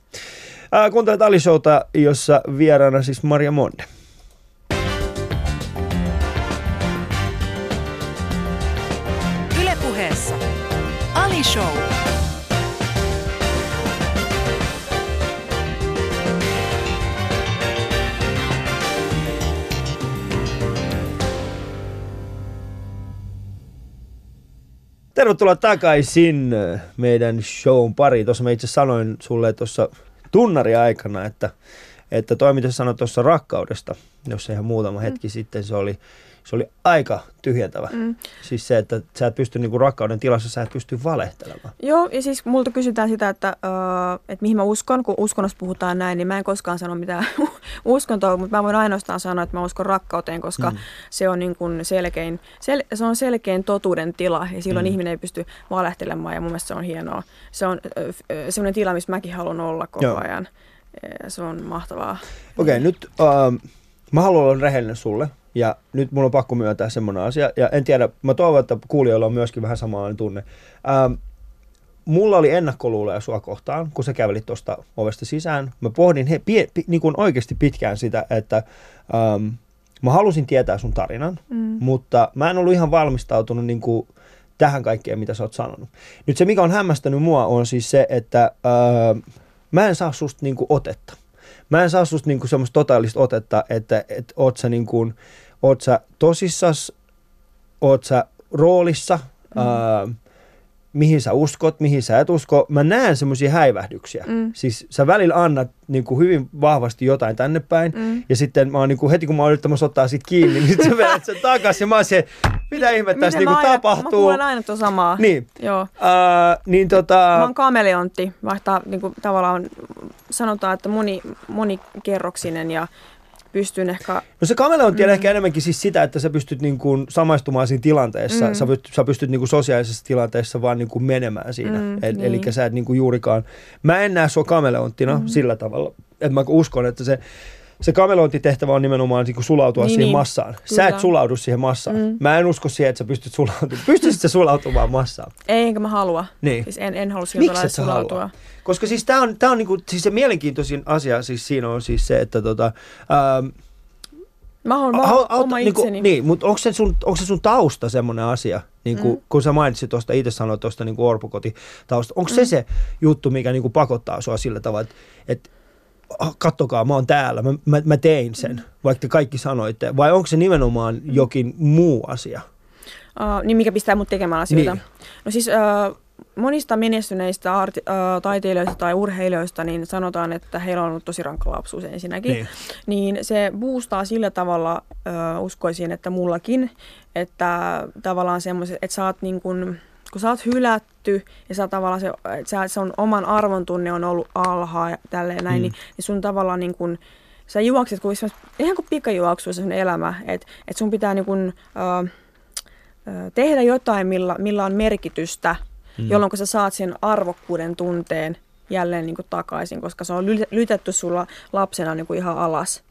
Ää, kuuntelet Ali-showta, jossa vieraana siis Maria Monde. Ylepuheessa Ali Show. Tervetuloa takaisin meidän shown pariin. Tuossa mä itse sanoin sulle tuossa tunnariaikana, että, että toi mitä sä sanoit tuossa rakkaudesta, jos ihan muutama hetki sitten, se oli, se oli aika tyhjentävä. Mm. Siis se, että sä et pysty niinku rakkauden tilassa, sä et pysty valehtelemaan. Joo, ja siis multa kysytään sitä, että, öö, että mihin mä uskon, kun uskonnossa puhutaan näin, niin mä en koskaan sano mitään uskontoa, mutta mä voin ainoastaan sanoa, että mä uskon rakkauteen, koska Mm. se on niin kuin selkein, sel, se on selkein totuuden tila, ja silloin Mm. ihminen ei pysty valehtelemaan, ja mun mielestä se on hienoa. Se on ö, sellainen tila, missä mäkin haluan olla koko Joo. ajan. Ja Se on mahtavaa. Okei, okay, nyt ähm, mä haluan olla rehellinen sulle. Ja nyt mun on pakko myöntää semmoinen asia. Ja en tiedä, mä toivon, että kuulijoilla on myöskin vähän samanlainen tunne. Ähm, mulla oli ennakkoluuloja sua kohtaan, kun sä kävelit tuosta ovesta sisään. Mä pohdin he, pie, pi, niin kuin oikeasti pitkään sitä, että ähm, mä halusin tietää sun tarinan, Mm. mutta mä en ollut ihan valmistautunut niin kuin tähän kaikkeen, mitä sä oot sanonut. Nyt se, mikä on hämmästänyt mua, on siis se, että äh, mä en saa susta niin kuin otetta. Mä en saa susta niin kuin semmoista totaalista otetta, että, että oot sä, niin kuin, oot sä tosissas, oot sä roolissa, mm. ää, mihin sä uskot, mihin sä et usko. Mä näen semmoisia häivähdyksiä. Mm. Siis sä välillä annat niin kuin hyvin vahvasti jotain tänne päin, Mm. ja sitten mä oon niin kuin, heti kun mä oon yrittämässä ottaa sit kiinni, niin sä vedät sen takaisin, ja mä oon se, mitä ihmettä tässä niin mä kuin aina- Mä tapahtuu. kuulen aina tuon samaa. Niin, Joo. ää, niin tota... Mä oon kameleontti, vaihtaa niin kuin, tavallaan sanotaan, että moni, monikerroksinen ja pystyn ehkä... No se kameleontti on Mm. ehkä enemmänkin siis sitä, että sä pystyt niin kuin samaistumaan siinä tilanteessa. Mm. Sä, pystyt, sä pystyt niin kuin sosiaalisessa tilanteessa vaan niin kuin menemään siinä. Mm, Et, niin. Eli sä et niin kuin juurikaan... Mä en näe sua kameleonttina Mm. sillä tavalla, että mä uskon, että se, se kameleonttitehtävä on nimenomaan niin kuin sulautua Niin, siihen niin. massaan. Sä et Kyllä. sulaudu siihen massaan. Mm. Mä en usko siihen, että sä pystyt sulautumaan. Pystyisit sä sulautumaan massaan? Ei, enkä mä halua. Niin. Siis en, en halua Miksi et sä sulautua. halua? Koska siis tämä on, tää on niinku, siis se mielenkiintoisin asia siis siinä on siis se, että tota, ähm, Mä Au- vaan au- oma niinku, itseni. Niin, mutta onko se, sun, onko se sun tausta semmoinen asia, niin kuin, Mm. kun sä mainitsit tuosta, itse sanoit tuosta niin orpokotitausta, onko se Mm. se juttu, mikä niin kuin pakottaa sua sillä tavalla, että, että "Ah, kattokaa, mä oon täällä, mä, mä, mä tein sen, vaikka te kaikki sanoitte, vai onko se nimenomaan jokin muu asia? Uh, niin mikä pistää mut tekemään asioita? Niin. No siis uh, monista menestyneistä arti, uh, taiteilijoista tai urheilijoista niin sanotaan, että heillä on ollut tosi rankka lapsuus ensinnäkin. Niin. Niin se boostaa sillä tavalla, uh, uskoisin, että mullakin, että tavallaan semmoiset, että sä oot niin kun, kun sä oot hylätty ja sä tavallaan se, että sä, se on oman arvon tunne on ollut alhaa ja tälleen näin, Mm. niin, niin sun tavallaan niin kun, sä juokset, kun semmois- ihan kuin pikajuoksu se sun elämä, että et sun pitää niin kun, ö, tehdä jotain, millä, millä on merkitystä, Mm. jolloin sä saat sen arvokkuuden tunteen jälleen niin kuin takaisin, koska se on ly- lytetty sulla lapsena niin kuin ihan alas.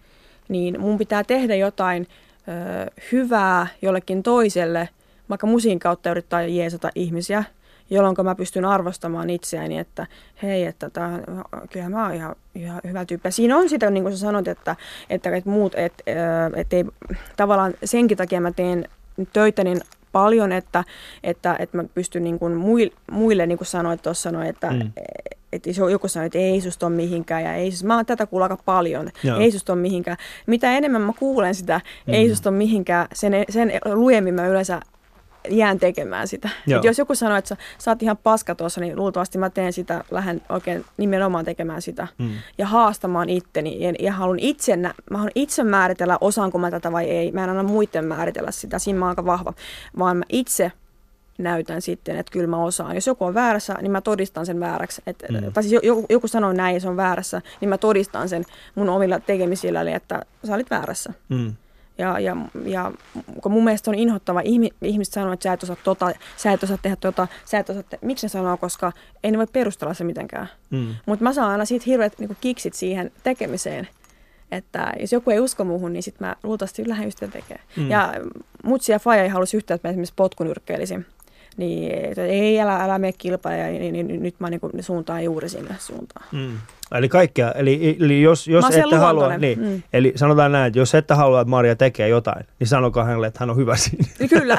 Niin mun pitää tehdä jotain ö, hyvää jollekin toiselle, vaikka musiikin kautta yrittää jeesata ihmisiä, jolloin mä pystyn arvostamaan itseäni, että hei, että tää, kyllä mä oon ihan, ihan hyvä tyyppi. Siinä on sitä, niin kuin sä sanoit, että, että, että muut, että, että ei, tavallaan senkin takia mä teen töitä niin paljon, että, että, että mä pystyn niin kuin muille, muille, niin kuin sanoit tuossa, no, että, Mm. että jos joku sanoo, että ei susta ole mihinkään, ja ei susta, mä oon tätä kuullut aika paljon, Joo. ei susta ole mihinkään. Mitä enemmän mä kuulen sitä, Mm. ei susta ole mihinkään, sen, sen lujemmin mä yleensä jään tekemään sitä. Joo. Et jos joku sanoo, että sä, sä oot ihan paska tuossa, niin luultavasti mä teen sitä, lähden oikein nimenomaan tekemään sitä. Mm. Ja haastamaan itteni. Ja, ja haluan itse, mä haluan itse määritellä, osaanko mä tätä vai ei. Mä en anna muiden määritellä sitä, siinä mä oon aika vahva. Vaan mä itse näytän sitten, että kyllä mä osaan. Jos joku on väärässä, niin mä todistan sen vääräksi. Et, Mm. Tai siis joku, joku sanoo näin ja se on väärässä, niin mä todistan sen mun omilla tekemisilläni, että sä olit väärässä. Mm. Ja, ja, ja kun mun mielestä on inhottava, ihmi, ihmiset sanoo, että sä et osaa tota, sä et osaa tehdä tota, sä et osaa te- Miksi ne sanoo, koska ei ne voi perustella se mitenkään. Mm. Mutta mä saan aina siitä hirveät niin kiksit siihen tekemiseen. Että jos joku ei usko muuhun, niin sitten mä luultavasti lähden just sitä tekemään. Mm. Ja mutsi ja Faija ei halusi yhtään, että mä esimerkiksi potkunyrkkeilisin. Niin että ei, älä, älä mene kilpailemaan, niin, niin, niin, nyt mä niin suuntaan juuri sinne suuntaan. Mm. Eli kaikkea, eli, eli jos, jos ette halua, niin, Mm. eli sanotaan näin, että jos ette halua, että Maria tekee jotain, niin sanokaa hänelle, että hän on hyvä siinä. Kyllä.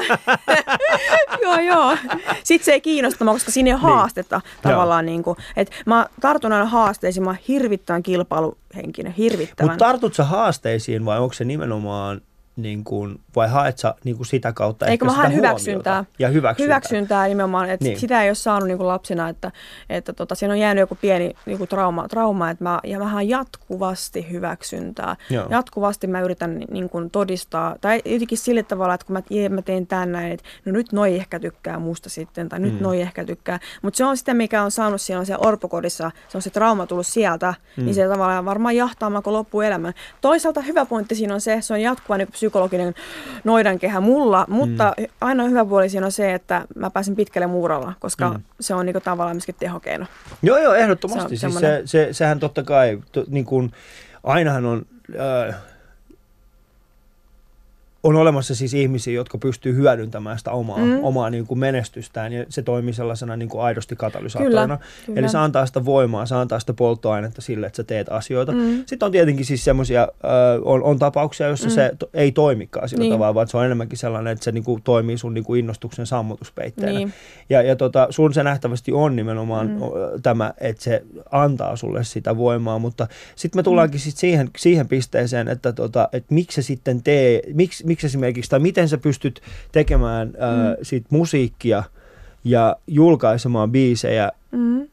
joo, joo. Sitten se ei kiinnosta mua, koska siinä ei ole Niin. haastetta tavallaan. Niin kuin, että mä tartun aina haasteisiin, mä oon hirvittävän kilpailuhenkinen, hirvittävän. Mutta tartut haasteisiin vai onko se nimenomaan, niin kuin, vai haet sä niin kuin sitä kautta Eikö ehkä mä sitä huomiota? hyväksyntää. Ja hyväksyntää. Hyväksyntää nimenomaan, että Niin. niin. sitä ei ole saanut niin kuin lapsena, että, että tota, siinä on jäänyt joku pieni joku trauma, trauma että mä, ja mä jatkuvasti hyväksyntää. Joo. Jatkuvasti mä yritän niin kuin todistaa, tai jotenkin sillä tavalla, että kun mä, jee, mä teen tän näin, että no nyt noi ehkä tykkää musta sitten, tai nyt Mm. noi ehkä tykkää. Mutta se on sitä, mikä on saanut siellä on siellä orpokodissa, se on se trauma tullut sieltä, Mm. mm. niin se tavallaan varmaan jahtaa koko loppuelämän. Toisaalta hyvä pointti siinä on se, se on jatkuva niin psykologinen noidankehä mulla, mutta mm. ainoa hyvä puoli siinä on se, että mä pääsen pitkälle muuralla, koska Mm. se on niin tavallaan myöskin tehokeino. Joo, joo, ehdottomasti. Se on siis semmoinen- se, se, sehän totta kai, to, niin kuin, ainahan on, äh, on olemassa siis ihmisiä, jotka pystyy hyödyntämään sitä omaa, mm. Omaa niin kuin menestystään ja se toimii sellaisena niin kuin aidosti katalysaattorina. Kyllä, kyllä. Eli se antaa sitä voimaa, se antaa sitä polttoainetta sille, että sä teet asioita. Mm. Sitten on tietenkin siis semmoisia, äh, on, on tapauksia, joissa mm. Se to, ei toimikaan sillä niin. Tavalla, vaan se on enemmänkin sellainen, että se niin kuin, toimii sun niin kuin innostuksen sammutuspeitteena. Niin. Ja, ja tota, sun se nähtävästi on nimenomaan mm. Tämä, että se antaa sulle sitä voimaa, mutta sitten me tullaankin mm. sit siihen, siihen pisteeseen, että, tota, että miksi se sitten tee, miksi, miksi esimerkiksi, tai miten sä pystyt tekemään mm. ää, sit musiikkia ja julkaisemaan biisejä, Mm.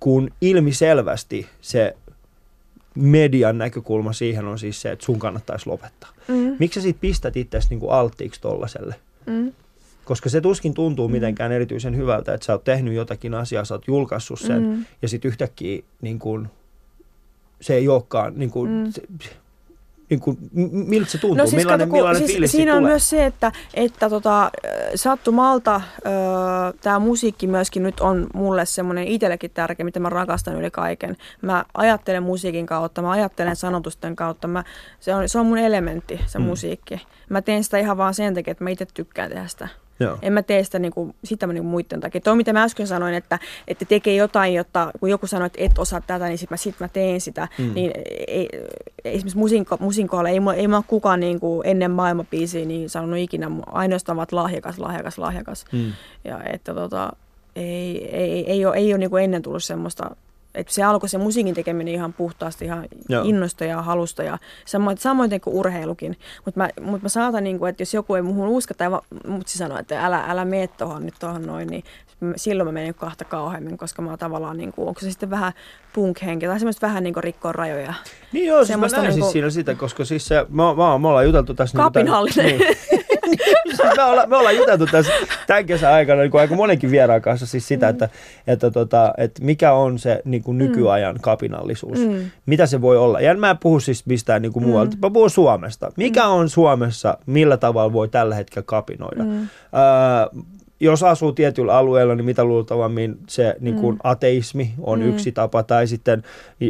kun ilmiselvästi se median näkökulma siihen on siis se, että sun kannattaisi lopettaa. Mm. Miksi sä sit pistät itsesi niinku alttiiksi tollaselle? Mm. Koska se tuskin tuntuu mitenkään erityisen hyvältä, että sä oot tehnyt jotakin asiaa, sä oot julkaissut sen Mm. ja sitten yhtäkkiä niin kun, se ei olekaan, niin kun, Mm. se, niin kun, m- miltä se tuntuu, No siis, millainen, kato, millainen siis siinä siitä on tulee? myös se, että, että tota, sattumalta tämä musiikki myöskin nyt on mulle semmoinen itsellekin tärkeä, mitä mä rakastan yli kaiken. Mä ajattelen musiikin kautta, mä ajattelen sanotusten kautta. Mä, se, on, se on mun elementti, se mm. musiikki. Mä teen sitä ihan vaan sen takia, että mä itse tykkään tehdä sitä. Joo. En mä tee sitä niinku, sitä niinku muiden takia. Tuo, mitä mä äsken sanoin, että, että tekee jotain, jotta kun joku sanoo, että et osaa tätä, niin sit mä, sit mä teen sitä. Mm. Niin ei, esimerkiksi musinko, musinkoilla ei, ei mä ole kukaan niinku ennen maailmapiisiä niin sanonut ikinä, ainoastaan vaan lahjakas, lahjakas, lahjakas. Mm. Ja että tota, ei, ei, ei ole, ei ole niinku ennen tullut semmoista että se alkoi se musiikin tekeminen ihan puhtaasti ihan Joo. innosta ja halusta ja samoin, samoin kuin urheilukin. Mutta mä, mut mä saatan, niin kuin, että jos joku ei muuhun usko tai mut se sanoo, että älä, älä mene tuohon nyt tuohon noin, niin silloin mä menen kahta kauheammin, koska mä oon tavallaan, niin kuin, onko se sitten vähän punk-henki tai semmoista vähän niin rikkoa rajoja. Niin joo, siis mä näen niinku- siis siinä sitä, koska siis se, me, me, me ollaan juteltu tässä... niinku tän- Kapinallinen. Niin. siis me, ollaan, me ollaan juteltu tässä tämän kesän aikana niin kuin aika monenkin vieraan kanssa siis sitä, että, että, tota, että mikä on se niin kuin nykyajan kapinallisuus. Mm. Mitä se voi olla. Ja mä en puhu siis mistään niin kuin muualta, mä puhun Suomesta. Mikä on Suomessa, millä tavalla voi tällä hetkellä kapinoida? Mm. Öö, jos asuu tietyllä alueella, niin mitä luultavammin se niin kuin ateismi on Mm. yksi tapa, tai sitten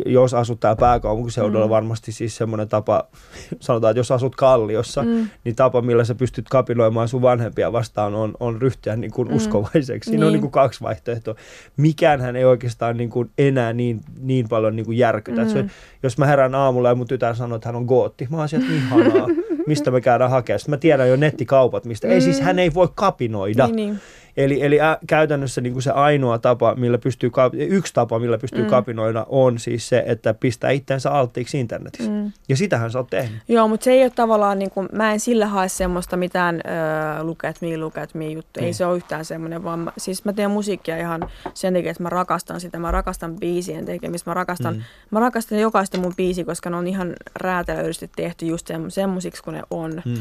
jos asut täällä pääkaupunkiseudulla, Mm. varmasti siis semmoinen tapa, sanotaan, että jos asut Kalliossa, Mm. niin tapa, millä sä pystyt kapinoimaan sun vanhempia vastaan, on, on ryhtyä niin kuin Mm. uskovaiseksi. Siinä on Niin. niin kuin kaksi vaihtoehtoa. Mikäänhän ei oikeastaan niin kuin enää niin, niin paljon niin kuin järkytä. Mm. Se, Mm. jos mä herään aamulla ja mun tytär sanoo, että hän on gootti, mä oon sieltä ihanaa. Mistä me käydään hakemaan? Sitten mä tiedän jo nettikaupat, mistä. Ei siis, Mm. hän ei voi kapinoida. Niin, niin. Eli, eli ä, käytännössä niin kuin se ainoa tapa, millä pystyy, yksi tapa, millä pystyy mm. Kapinoida, on siis se, että pistää itsensä alttiiksi internetissä. Mm. Ja sitähän sä oot tehnyt. Joo, mutta se ei ole tavallaan, niin kuin, mä en sillä hae semmoista mitään öö, look at me, look at me juttu. Mm. Ei se ole yhtään semmoinen, vaan mä, siis mä teen musiikkia ihan sen takia, että mä rakastan sitä. Mä rakastan biisien tekemistä. Mä rakastan, Mm. mä rakastan jokaista mun biisi, koska ne on ihan räätälöidysti tehty just sem- semmoisiksi kuin ne on. Mm.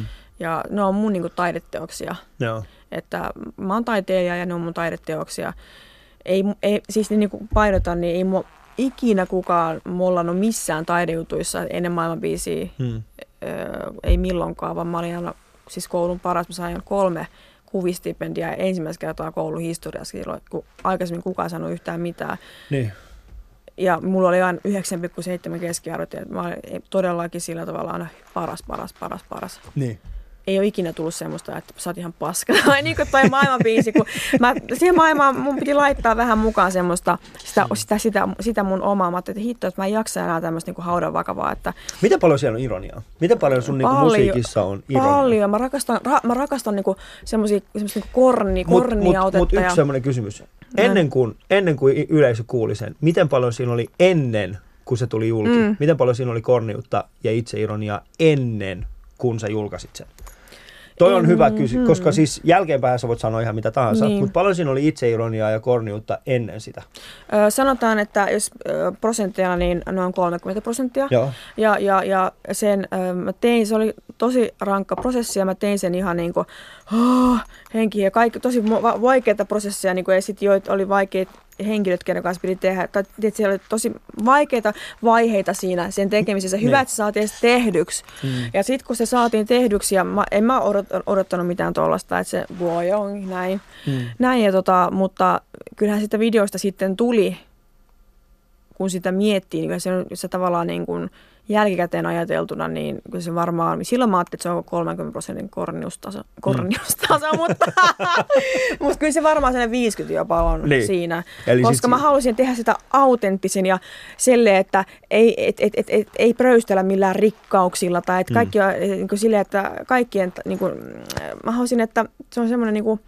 Ja ne on mun niin kuin, taideteoksia. Joo. Että mä oon taiteilija ja ne on mun taideteoksia. Ei, ei, siis niin kuin painotan, niin ei mua ikinä kukaan mollannut missään taidejutuissa ennen maailmanbiisiä Mm. öö, ei milloinkaan, vaan mä olin aina siis koulun paras. Mä sain kolme kuvistipendiä ensimmäistä kertaa koulun historiassa, silloin, kun aikaisemmin kukaan sanoi yhtään mitään. Niin. Ja mulla oli aina 9,7 keskiarvot, ja mä olin todellakin sillä tavalla aina paras, paras, paras, paras. Niin. Ei ole ikinä tullut semmoista, että sä oot ihan paska. Tai niin kuin toi maailmanbiisi, kun mä, siihen maailmaan mun piti laittaa vähän mukaan semmoista, sitä, sitä, sitä, sitä mun omaa. Mä että hitto, että mä en jaksa enää tämmöistä niin haudan vakavaa, että Miten paljon siellä on ironiaa? Miten paljon sun niin kuin Paljon. musiikissa on ironiaa? Paljon. Mä rakastan, ra, mä rakastan niinku semmosia, semmosia niinku korni, Mut, kornia mut, mut yksi semmoinen kysymys. Ennen kuin, ennen kuin yleisö kuuli sen, miten paljon siinä oli ennen, kun se tuli julki? Mm. Miten paljon siinä oli korniutta ja itseironiaa ennen, kun sä julkaisit sen? Toi on hyvä kysymys, hmm. koska siis jälkeenpäin sä voit sanoa ihan mitä tahansa, Niin. mutta paljon siinä oli itseironiaa ja korniutta ennen sitä. Ö, sanotaan, että jos ö, prosentteja, niin noin 30 prosenttia. Joo. Ja, ja, ja sen ö, mä tein, se oli tosi rankka prosessi ja mä tein sen ihan niin kuin oh, henki ja kaikki tosi vaikeita prosesseja niin kuin, ja sitten oli vaikeita henkilöt, kenen kanssa piti tehdä. Tai että siellä oli tosi vaikeita vaiheita siinä sen tekemisessä. Hyvä, Niin. että se saatiin edes tehdyksi. Mm. Ja sitten kun se saatiin tehdyksi, ja mä, en mä odot, odottanut mitään tuollaista, että se voi on näin. Mm. näin ja tota, mutta kyllähän sitä videosta sitten tuli, kun sitä miettii, niin se, on- se tavallaan niin kuin jälkikäteen ajateltuna, niin kyllä se varmaan, silloin mä ajattelin, että se on 30 prosentin korniustaso, korniustaso mutta, mutta kyllä se varmaan sellainen 50 jopa on Niin. siinä. Eli koska sit- mä halusin tehdä sitä autenttisen ja silleen, että ei, et, et, et, et, ei pröystellä millään rikkauksilla tai että Mm. kaikki on niin kuin silleen, että kaikkien, niin kuin, mä halusin, että se on semmoinen niin kuin,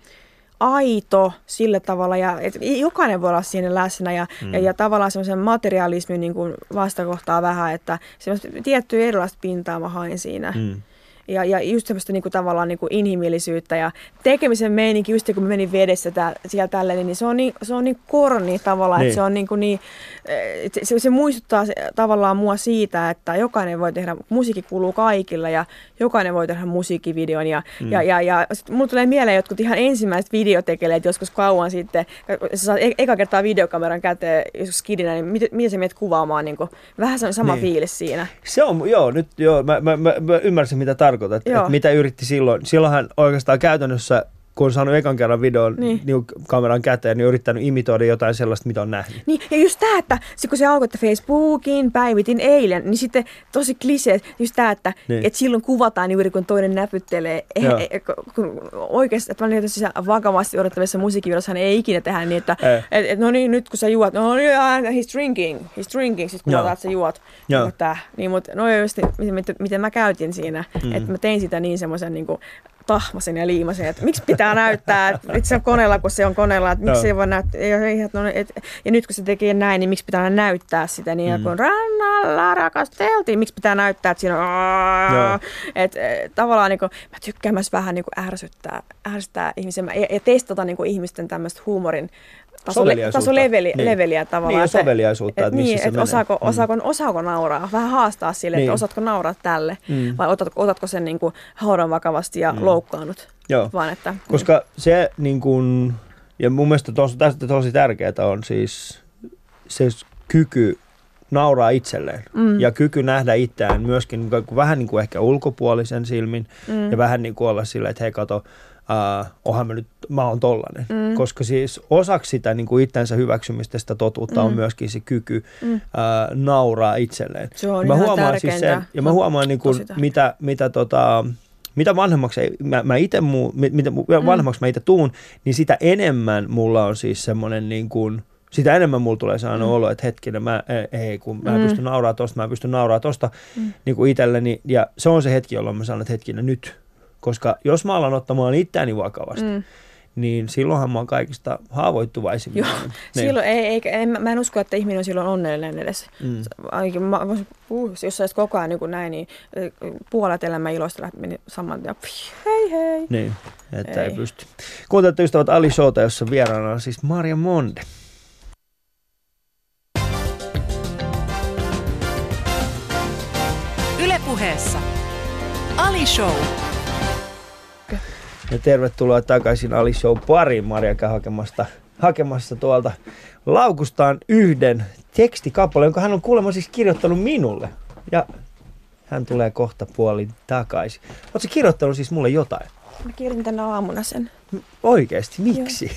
aito sillä tavalla ja että jokainen voi olla siinä läsnä ja, Mm. mm. ja, ja tavallaan semmoisen materialismin niin kuin vastakohtaa vähän, että semmoista tiettyä erilaista pintaa mä hain siinä. Mm. Ja, ja just semmoista niin kuin, tavallaan niin kuin inhimillisyyttä ja tekemisen meininki, just kun mä menin vedessä tää, siellä tälleen, niin se on niin, se on niin korni tavallaan, Niin. että se on niin, kuin niin että se, se muistuttaa se, tavallaan mua siitä, että jokainen voi tehdä, musiikki kuuluu kaikille ja jokainen voi tehdä musiikkivideon ja, Mm. ja, ja, ja sit mulle tulee mieleen jotkut ihan ensimmäiset videotekeleet joskus kauan sitten, kun sä saat e- eka kertaa videokameran käteen joskus skidinä, niin miten, miten sä menet kuvaamaan, niin kuin, vähän se on sama Niin. fiilis siinä. Se on, joo, nyt joo, mä, mä, mä, mä ymmärsin mitä tarkoitat, että mitä yritti silloin. Silloinhan oikeastaan käytännössä, kun on saanut ekan kerran videon niin. Niin. kameran käteen, niin on yrittänyt imitoida jotain sellaista, mitä on nähnyt. Niin, ja just tämä, että sit kun se alkoi, että Facebookin päivitin eilen, niin sitten tosi kliseet, just tämä, että Niin. niin. et silloin kuvataan juuri kun toinen näpyttelee. Eh, eh, kun oikeasti, että mä olin vakavasti odottavissa musiikkivideossa, hän ei ikinä tehdä niin, että Ei. et, et, no niin, nyt kun sä juot, no niin, he's drinking, he's drinking, sitten kuvataan, että sä juot. Mutta, niin, mutta no just, niin, miten, miten mä käytin siinä, mm. että mä tein sitä niin semmoisen niin kuin, tahmasin ja liimasin, että miksi pitää näyttää, että se on koneella, kun se on koneella, että miksi Joo. ei voi näyttää, ei, no, et, ja nyt kun se tekee näin, niin miksi pitää näyttää sitä niin, mm. kun rannalla rakasteltiin, miksi pitää näyttää, että siinä on, Joo. että et, tavallaan niin kuin, mä tykkään myös vähän niin ärsyttää, ärsyttää ihmisiä ja, ja testata niin ihmisten tämmöistä huumorin taso, Soveliaisuutta. taso leveli, Niin. leveliä tavallaan. Niin, ja että- soveliaisuutta, että missä niin, se että menee. osaako, Mm. osaako, osaako nauraa, vähän haastaa sille, Niin. että osaatko nauraa tälle, Mm. vai otatko, otatko sen niin kuin haudan vakavasti ja loukkaannut, Joo. vaan että... Koska se niin kuin, ja mun mielestä tos, tästä tosi tärkeää on siis se kyky nauraa itselleen Mm. ja kyky nähdä itseään myöskin niin vähän niin kuin ehkä ulkopuolisen silmin Mm. ja vähän niin kuin olla sillä, että hei kato, uh, ohan mä nyt, mä oon tollanen. Mm. Koska siis osaksi sitä niin kuin itsensä hyväksymistä, sitä totuutta on Mm. myöskin se kyky Mm. uh, nauraa itselleen. Se on mä ihan huomaan tärkeintä. siis sen, ja mä on huomaan niin kuin, mitä, mitä, tota, mitä vanhemmaksi mä, mä ite muu, mi- mitä mm. vanhemmaksi mä itse tuun, niin sitä enemmän mulla on siis semmoinen niin kuin, sitä enemmän mulla tulee sellainen mm. olo, että hetkinen, mä, ei, ei kun mä Mm. pysty nauraa tosta, mä en pysty nauraa tosta Mm. niin kuin itselleni. Ja se on se hetki, jolloin mä sanon, että hetkinen nyt. Koska jos mä alan ottamaan itseäni vakavasti, mm. Niin silloinhan mä oon kaikista haavoittuvaisin. Joo, Niin. Silloin ei, ei, en, mä- en usko, että ihminen on silloin onnellinen edes. Mm. Ainakin mä, uh, jos sä olisit koko ajan niin kuin näin, niin puolet elämän iloista meni saman tien. Hei hei. Niin, että ei, ei Ei. pysty. Kuuntelette ystävät Ali Showta, jossa vieraana on siis Maria Monde. Ylepuheessa Ali Show. Ja tervetuloa takaisin Ali Show pariin Maria käy hakemasta, hakemassa tuolta laukustaan yhden tekstikappaleen, jonka hän on kuulemma siis kirjoittanut minulle. Ja hän tulee kohta puolin takaisin. Oletko kirjoittanut siis mulle jotain? Mä kirjoitin tänä aamuna sen. Oikeesti, miksi?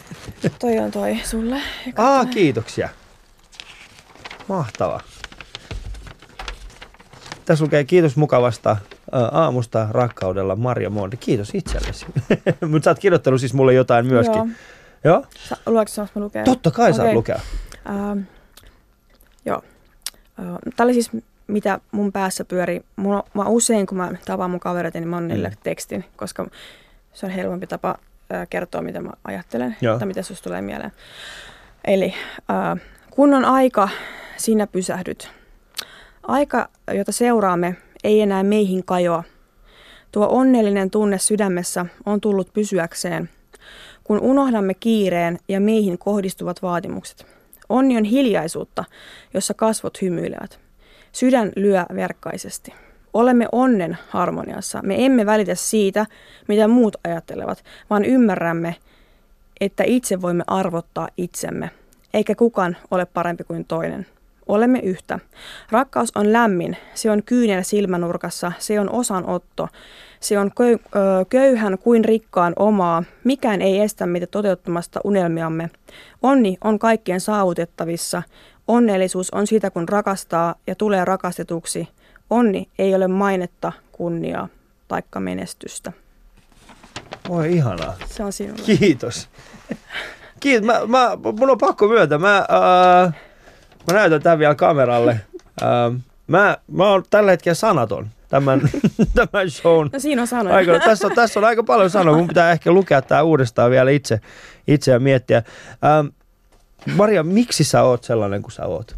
Toi on toi sulle. Aa, kiitoksia. Mahtava. Tässä lukee kiitos mukavasta aamusta rakkaudella Maria Monde. Kiitos itsellesi. Mutta sä oot kirjoittanut siis mulle jotain myöskin. Joo. Joo? Sa, saanko mä lukea? Totta kai saat Okei. lukea. Ähm, joo. Tämä oli siis mitä mun päässä pyöri. Mulla, mä usein, kun mä tapaan mun kavereita, niin mä annan niille Mm. tekstin, koska se on helpompi tapa kertoa, mitä mä ajattelen Joo. tai mitä susta tulee mieleen. Eli äh, kun on aika, sinä pysähdyt. Aika, jota seuraamme, ei enää meihin kajoa. Tuo onnellinen tunne sydämessä on tullut pysyäkseen, kun unohdamme kiireen ja meihin kohdistuvat vaatimukset. Onni on hiljaisuutta, jossa kasvot hymyilevät. Sydän lyö verkkaisesti. Olemme onnen harmoniassa. Me emme välitä siitä, mitä muut ajattelevat, vaan ymmärrämme, että itse voimme arvottaa itsemme, eikä kukaan ole parempi kuin toinen. Olemme yhtä. Rakkaus on lämmin, se on kyynel silmänurkassa, se on osanotto, se on köyhän kuin rikkaan omaa. Mikään ei estä meitä toteuttamasta unelmiamme. Onni on kaikkien saavutettavissa. Onnellisuus on sitä, kun rakastaa ja tulee rakastetuksi. Onni ei ole mainetta, kunniaa taikka menestystä. Oi ihanaa. Se on sinulle. Kiitos. Kiitos. Mä, mä, mun on pakko myöntää. Mä, ää, mä näytän tämän vielä kameralle. Ää, mä, mä oon tällä hetkellä sanaton tämän, tämän shown No siinä on sanoja. aikana. Tässä on, tässä on aika paljon sanoa. Mun pitää ehkä lukea tämä uudestaan vielä itse, itse ja miettiä. Ää, Maria, miksi sä oot sellainen kuin sä oot?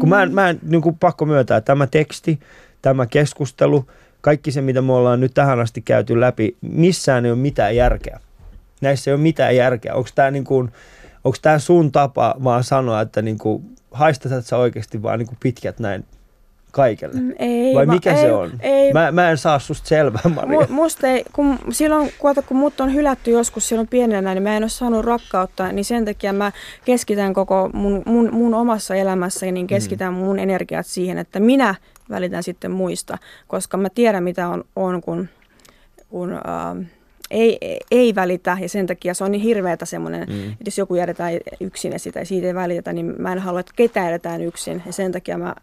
Kun mä en, mä en niin kuin pakko myöntää, tämä teksti, tämä keskustelu, kaikki se, mitä me ollaan nyt tähän asti käyty läpi, missään ei ole mitään järkeä. Näissä ei ole mitään järkeä. Onko tämä niin kuin, onko tämä sun tapa vaan sanoa, että niin kuin, haistat sä oikeasti vaan niin kuin pitkät näin kaikelle? Mm, Ei, Vai va- mikä ei, se on? Ei, Mä, mä en saa susta selvää, Maria. Mu, musta ei, kun silloin, kun, kun mut on hylätty joskus silloin pienenä, niin mä en ole saanut rakkautta, niin sen takia mä keskitän koko mun, mun, mun omassa elämässäni, niin keskitän mun energiat siihen, että minä välitän sitten muista, koska mä tiedän mitä on, on kun, kun äh, ei, ei välitä ja sen takia se on niin hirveätä semmoinen, Mm. että jos joku jätetään yksin ja sitä, siitä ei välitetä, niin mä en halua, että ketään jätetään yksin ja sen takia mä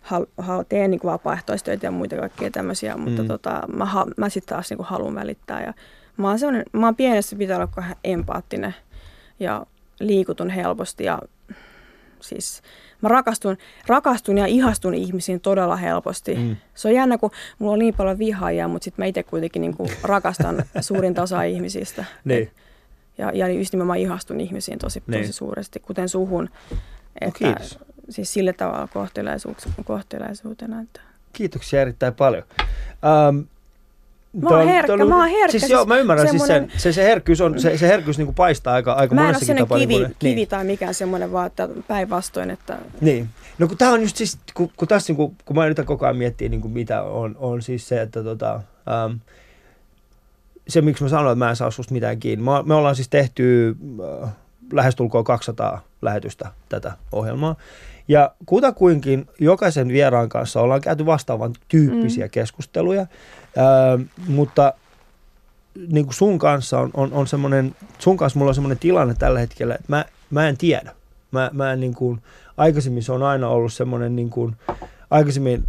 hal, hal, teen niin vapaaehtoistöitä ja muita kaikkea tämmöisiä, mutta Mm. tota, mä, mä sitten taas niin haluan välittää. Ja mä oon, mä oon pienessä pitää olla empaattinen ja liikutun helposti ja siis mä rakastun, rakastun ja ihastun ihmisiin todella helposti. Mm. Se on jännä, kun mulla on niin paljon vihaajia, mutta sitten mä itse kuitenkin niin kuin rakastan suurinta osaa ihmisistä. Niin. Ja, ja just nimenomaan ihastun ihmisiin tosi, Niin. tosi suuresti, kuten suhun. Että, kiitos. Siis sillä tavalla kohtelaisuutena. Että. Kiitoksia erittäin paljon. Ähm, Mä oon herkkä, mä oon herkkä. Siis joo, mä ymmärrän siis sen. Se, se herkkyys, on, se, se herkkyys niin kuin paistaa aika, aika Mä en ole monessakin tapaa. kivi, niin kuin- kivi niin. tai mikään semmoinen, vaan että päinvastoin, että Niin. No kun tää on just siis, kun, kun tässä niin kuin, kun mä yritän koko ajan miettiä niin kuin mitä on, on siis se, että tota, ähm, se miksi mä sanoin, että mä en saa susta mitään kiinni. Mä, me ollaan siis tehty äh, lähestulkoon 200 lähetystä tätä ohjelmaa. Ja kutakuinkin jokaisen vieraan kanssa ollaan käyty vastaavan tyyppisiä mm. keskusteluja, äh, mutta niin kuin sun kanssa on, on, on semmoinen, sun kanssa mulla on semmoinen tilanne tällä hetkellä, että mä, mä en tiedä. Mä, mä en niin kuin, aikaisemmin se on aina ollut semmoinen niin kuin, aikaisemmin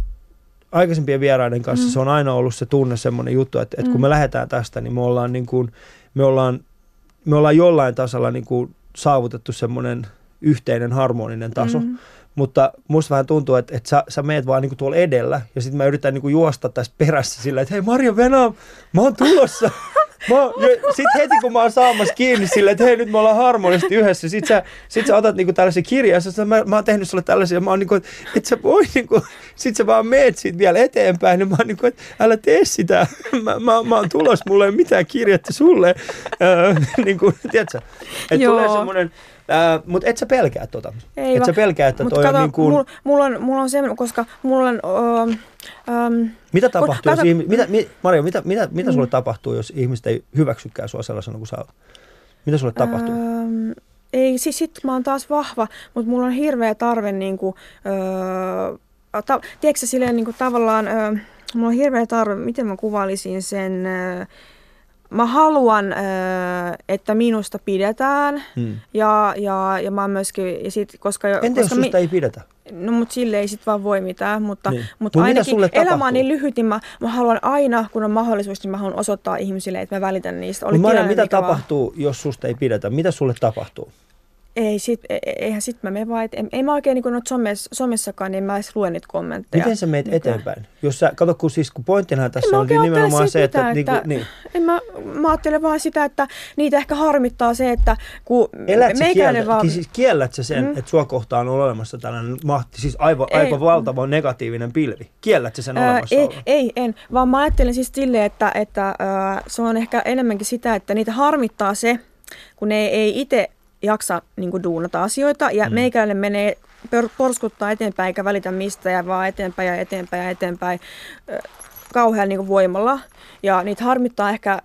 aikaisempien vieraiden kanssa mm. se on aina ollut se tunne semmoinen juttu, että, että kun Mm. me lähdetään tästä, niin me ollaan, niin kuin, me ollaan, me ollaan jollain tasolla niin kuin saavutettu semmoinen yhteinen harmoninen taso. Mm. Mutta musta vähän tuntuu, että, että sä, sä meet vaan niinku tuolla edellä ja sitten mä yritän niinku juosta tästä perässä sillä, että hei Marja Venä, mä oon tulossa. Mä ja sit heti kun mä oon saamassa kiinni sille, että hei nyt me ollaan harmonisesti yhdessä, sit sä, sit sä otat niinku tällaisen kirjan ja sä mä, mä oon tehnyt sulle tällaisia, mä oon niinku, että et sä voi niinku, sit sä vaan meet siitä vielä eteenpäin, niin mä oon niinku, että älä tee sitä, mä, mä, mä oon tulos, mulla ei ole mitään kirjettä sulle, öö, niinku, tiedätkö, että tulee semmoinen, Äh, mutta et sä pelkää tota. Ei et vaan. sä pelkää, että Mut toi kato, on niin kuin, mulla, mulla, on, mulla on semmoinen, koska mulla on... Uh, um, mitä tapahtuu, jos kato- ihmi, mitä, mi, Mario, mitä, mitä, mitä Mm. sulle tapahtuu, jos ihmiset ei hyväksykään sua sellaisena kuin sä oot? Mitä sulle tapahtuu? Ähm, ei, siis sit mä oon taas vahva, mutta mulla on hirveä tarve niinku, öö, ta, tiedätkö sä, silleen niinku tavallaan, öö, mulla on hirveä tarve, miten mä kuvailisin sen, öö, mä haluan, että minusta pidetään Hmm. ja, ja, ja mä oon myöskin, ja sit, koska, Entä jos koska susta ei pidetä? No mutta sille ei sit vaan voi mitään, mutta, Niin. Mut mutta mitä ainakin elämä tapahtuu? on niin lyhyt, niin mä, mä haluan aina, kun on mahdollisuus, niin mä haluan osoittaa ihmisille, että mä välitän niistä. Mutta Mario, tilanne mitä mikä vaan. tapahtuu, jos susta ei pidetä? Mitä sulle tapahtuu? Ei, sit, e- e- eihän sit mä mene vaan, et, ei, mä oikein niin somes, somessakaan, niin mä edes luen niitä kommentteja. Miten sä meet Mikä- eteenpäin? Jos sä, kato, kun siis kun pointtina tässä on oikein nimenomaan se, että, niinku, että- niin, En mä, mä ajattelen vaan sitä, että niitä ehkä harmittaa se, että kun elät sä meikäläinen kiellä, vaan... siis kiellät sä sen, Mm. että sua kohtaan on olemassa tällainen mahti, siis aivan, Ei. aika valtava negatiivinen pilvi. Kiellät sä sen Ää, olemassa ei, ei, en, vaan mä ajattelen siis silleen, että, että ää, se on ehkä enemmänkin sitä, että niitä harmittaa se, kun ne ei itse jaksa niin duunata asioita ja Mm. meikäläinen menee porskuttaa eteenpäin eikä välitä mistä ja vaan eteenpäin ja eteenpäin ja eteenpäin kauhean niin voimalla. Ja niitä harmittaa ehkä,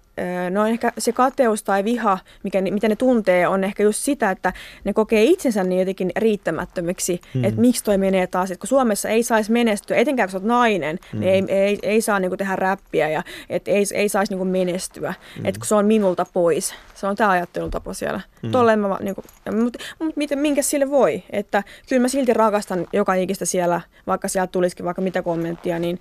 no ehkä se kateus tai viha, mikä, mitä ne tuntee, on ehkä just sitä, että ne kokee itsensä niin jotenkin riittämättömiksi, Mm. mm. että miksi toi menee taas, että kun Suomessa ei saisi menestyä, etenkään kun sä oot nainen, mm. niin ei, ei, ei saa niinku tehdä räppiä ja et ei, ei saisi niinku menestyä, mm. että kun se on minulta pois. Se on tämä ajattelutapa siellä. Mm. Mm. Tolleen mä, vaan niinku, mutta mut miten, minkä sille voi? Että kyllä mä silti rakastan joka ikistä siellä, vaikka sieltä tulisikin vaikka mitä kommenttia, niin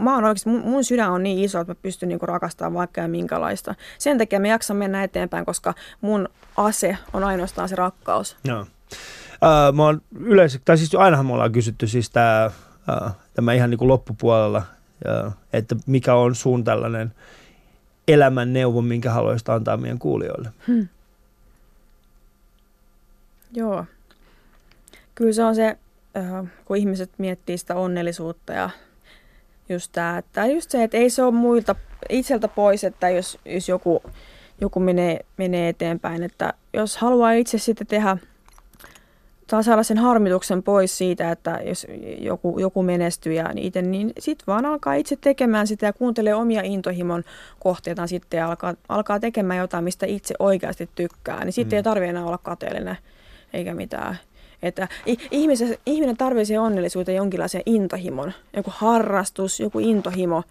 mä oon oikeasti, mun, mun sydän on niin iso, että mä pystyn niinku rakastamaan vaikka ja minkälaista. Sen takia mä jaksan mennä eteenpäin, koska mun ase on ainoastaan se rakkaus. Joo. Uh, mä oon yleensä, tai siis ainahan me ollaan kysytty siis tää, uh, tämä ihan niin kuin loppupuolella, uh, että mikä on sun tällainen elämän neuvo, minkä haluaisit antaa meidän kuulijoille. Hmm. Joo. Kyllä se on se, äh, kun ihmiset miettii sitä onnellisuutta ja just tämä, että just se, että ei se ole muilta itseltä pois, että jos, jos joku, joku menee, menee eteenpäin, että jos haluaa itse sitten tehdä tai saada sen harmituksen pois siitä, että jos joku, joku menestyy ja itse, niin sitten vaan alkaa itse tekemään sitä ja kuuntelee omia intohimon kohteitaan sitten ja alkaa, alkaa tekemään jotain, mistä itse oikeasti tykkää. Niin sitten Mm. ei tarvitse enää olla kateellinen eikä mitään. Että ihmisen, ihminen tarvitsee onnellisuuteen jonkinlaisen intohimon, joku harrastus, joku intohimo,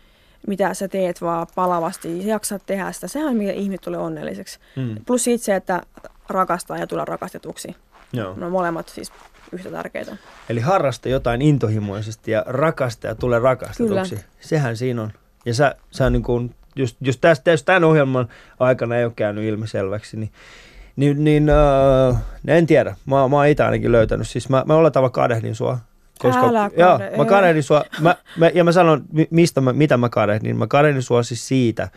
mitä sä teet vaan palavasti ja jaksat tehdä sitä. Sehän on, mikä ihminen tulee onnelliseksi. Mm. Plus siitä se, että rakastaa ja tulla rakastetuksi. Joo. No molemmat siis yhtä tärkeitä. Eli harrasta jotain intohimoisesti ja rakasta ja tule rakastetuksi. Kyllä. Sehän siinä on. Ja sä, sä niin kuin, just, just tästä, jos tämän ohjelman aikana ei ole käynyt ilmiselväksi, niin, Niin, niin äh, en tiedä. Mä, mä oon itse ainakin löytänyt. Siis mä, mä oletan, että kadehdin sua. Koska, Älä joo, kadehdi. mä kadehdin sua. Mä, mä, ja mä sanon, mi- mistä mä, mitä mä kadehdin. Mä kadehdin sua siis siitä,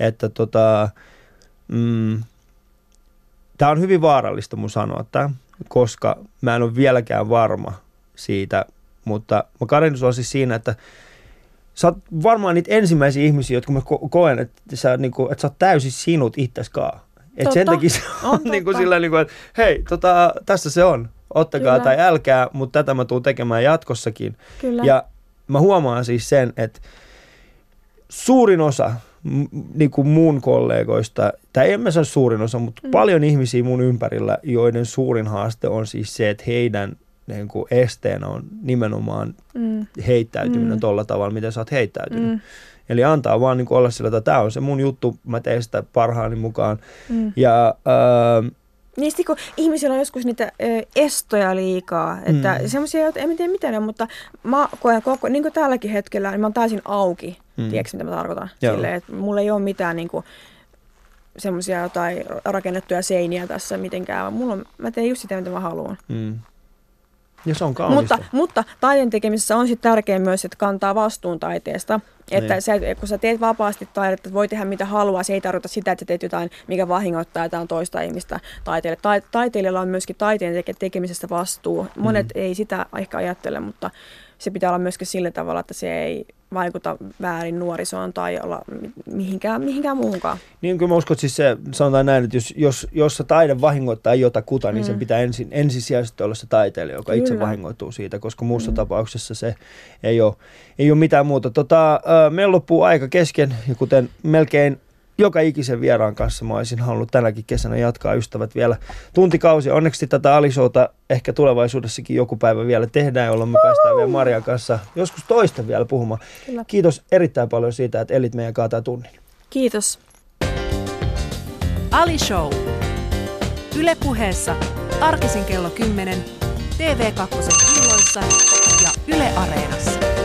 että tota, mm, tää on hyvin vaarallista mun sanoa tää, koska mä en ole vieläkään varma siitä, mutta mä kadehdin sua siis siinä, että sä oot varmaan niitä ensimmäisiä ihmisiä, jotka mä ko- koen, että sä, niinku, että sä oot täysin sinut itseskaan. Et sen takia se on, On niin kuin sillä niin kuin, että hei, tota, tässä se on. Ottakaa Kyllä. tai älkää, mutta tätä mä tuun tekemään jatkossakin. Kyllä. Ja mä huomaan siis sen, että suurin osa niin kuin mun kollegoista, tai en mä sano suurin osa, mutta mm. Paljon ihmisiä mun ympärillä, joiden suurin haaste on siis se, että heidän niin kuin esteenä on nimenomaan mm, heittäytyminen mm. Tolla tavalla, miten sä oot heittäytynyt. Mm. Eli antaa vaan niin kuin olla sillä, että tämä on se mun juttu, mä teen sitä parhaani mukaan. mm. Ja äh, Niistä kun ihmisillä on joskus niitä ö, estoja liikaa, että Mm. mm. semmoisia, joita en tiedä mitä ne on, mutta mä koen koko, niin kuin tälläkin hetkellä, niin mä oon täysin auki, Mm. mm. tiedätkö mitä mä tarkoitan? Joo. Silleen, että mulla ei ole mitään niin kuin, semmoisia jotain rakennettuja seiniä tässä mitenkään, vaan mulla on, mä teen just sitä, mitä mä haluan. mm. Ja se on kaunista. Mutta, mutta taiteen tekemisessä on sitten tärkeää myös, että kantaa vastuun taiteesta. Että Niin. se, kun sä teet vapaasti taidetta, että voi tehdä mitä haluaa, se ei tarkoita sitä, että sä teet jotain, mikä vahingoittaa jotain toista ihmistä taiteelle. Ta- taiteilijalla on myöskin taiteen teke- tekemisestä vastuu. Monet Mm. ei sitä ehkä ajattele, mutta se pitää olla myöskin sillä tavalla, että se ei vaikuta väärin nuorisoon tai olla mi- mihinkään, mihinkään muuhunkaan. Niin kuin mä uskon, että siis se, sanotaan näin, että jos, jos, jos se taide vahingoittaa jotakuta, niin mm. sen Mm. pitää ensin, ensisijaisesti olla se taiteilija, joka itse Kyllä. vahingoittuu siitä, koska muussa mm. Tapauksessa se ei ole, ei ole mitään muuta. Tota, meillä loppuu aika kesken, ja kuten melkein joka ikisen vieraan kanssa mä olisin halunnut tänäkin kesänä jatkaa ystävät vielä tuntikausia. Onneksi tätä Alisouta ehkä tulevaisuudessakin joku päivä vielä tehdään, jolloin me päästään vielä Marian kanssa joskus toista vielä puhumaan. Kyllä. Kiitos erittäin paljon siitä, että elit meidän tämän tunnin. Kiitos. Ali Show. Yle puheessa arkisin kello 10, TV2 illoissa ja Yle Areenassa.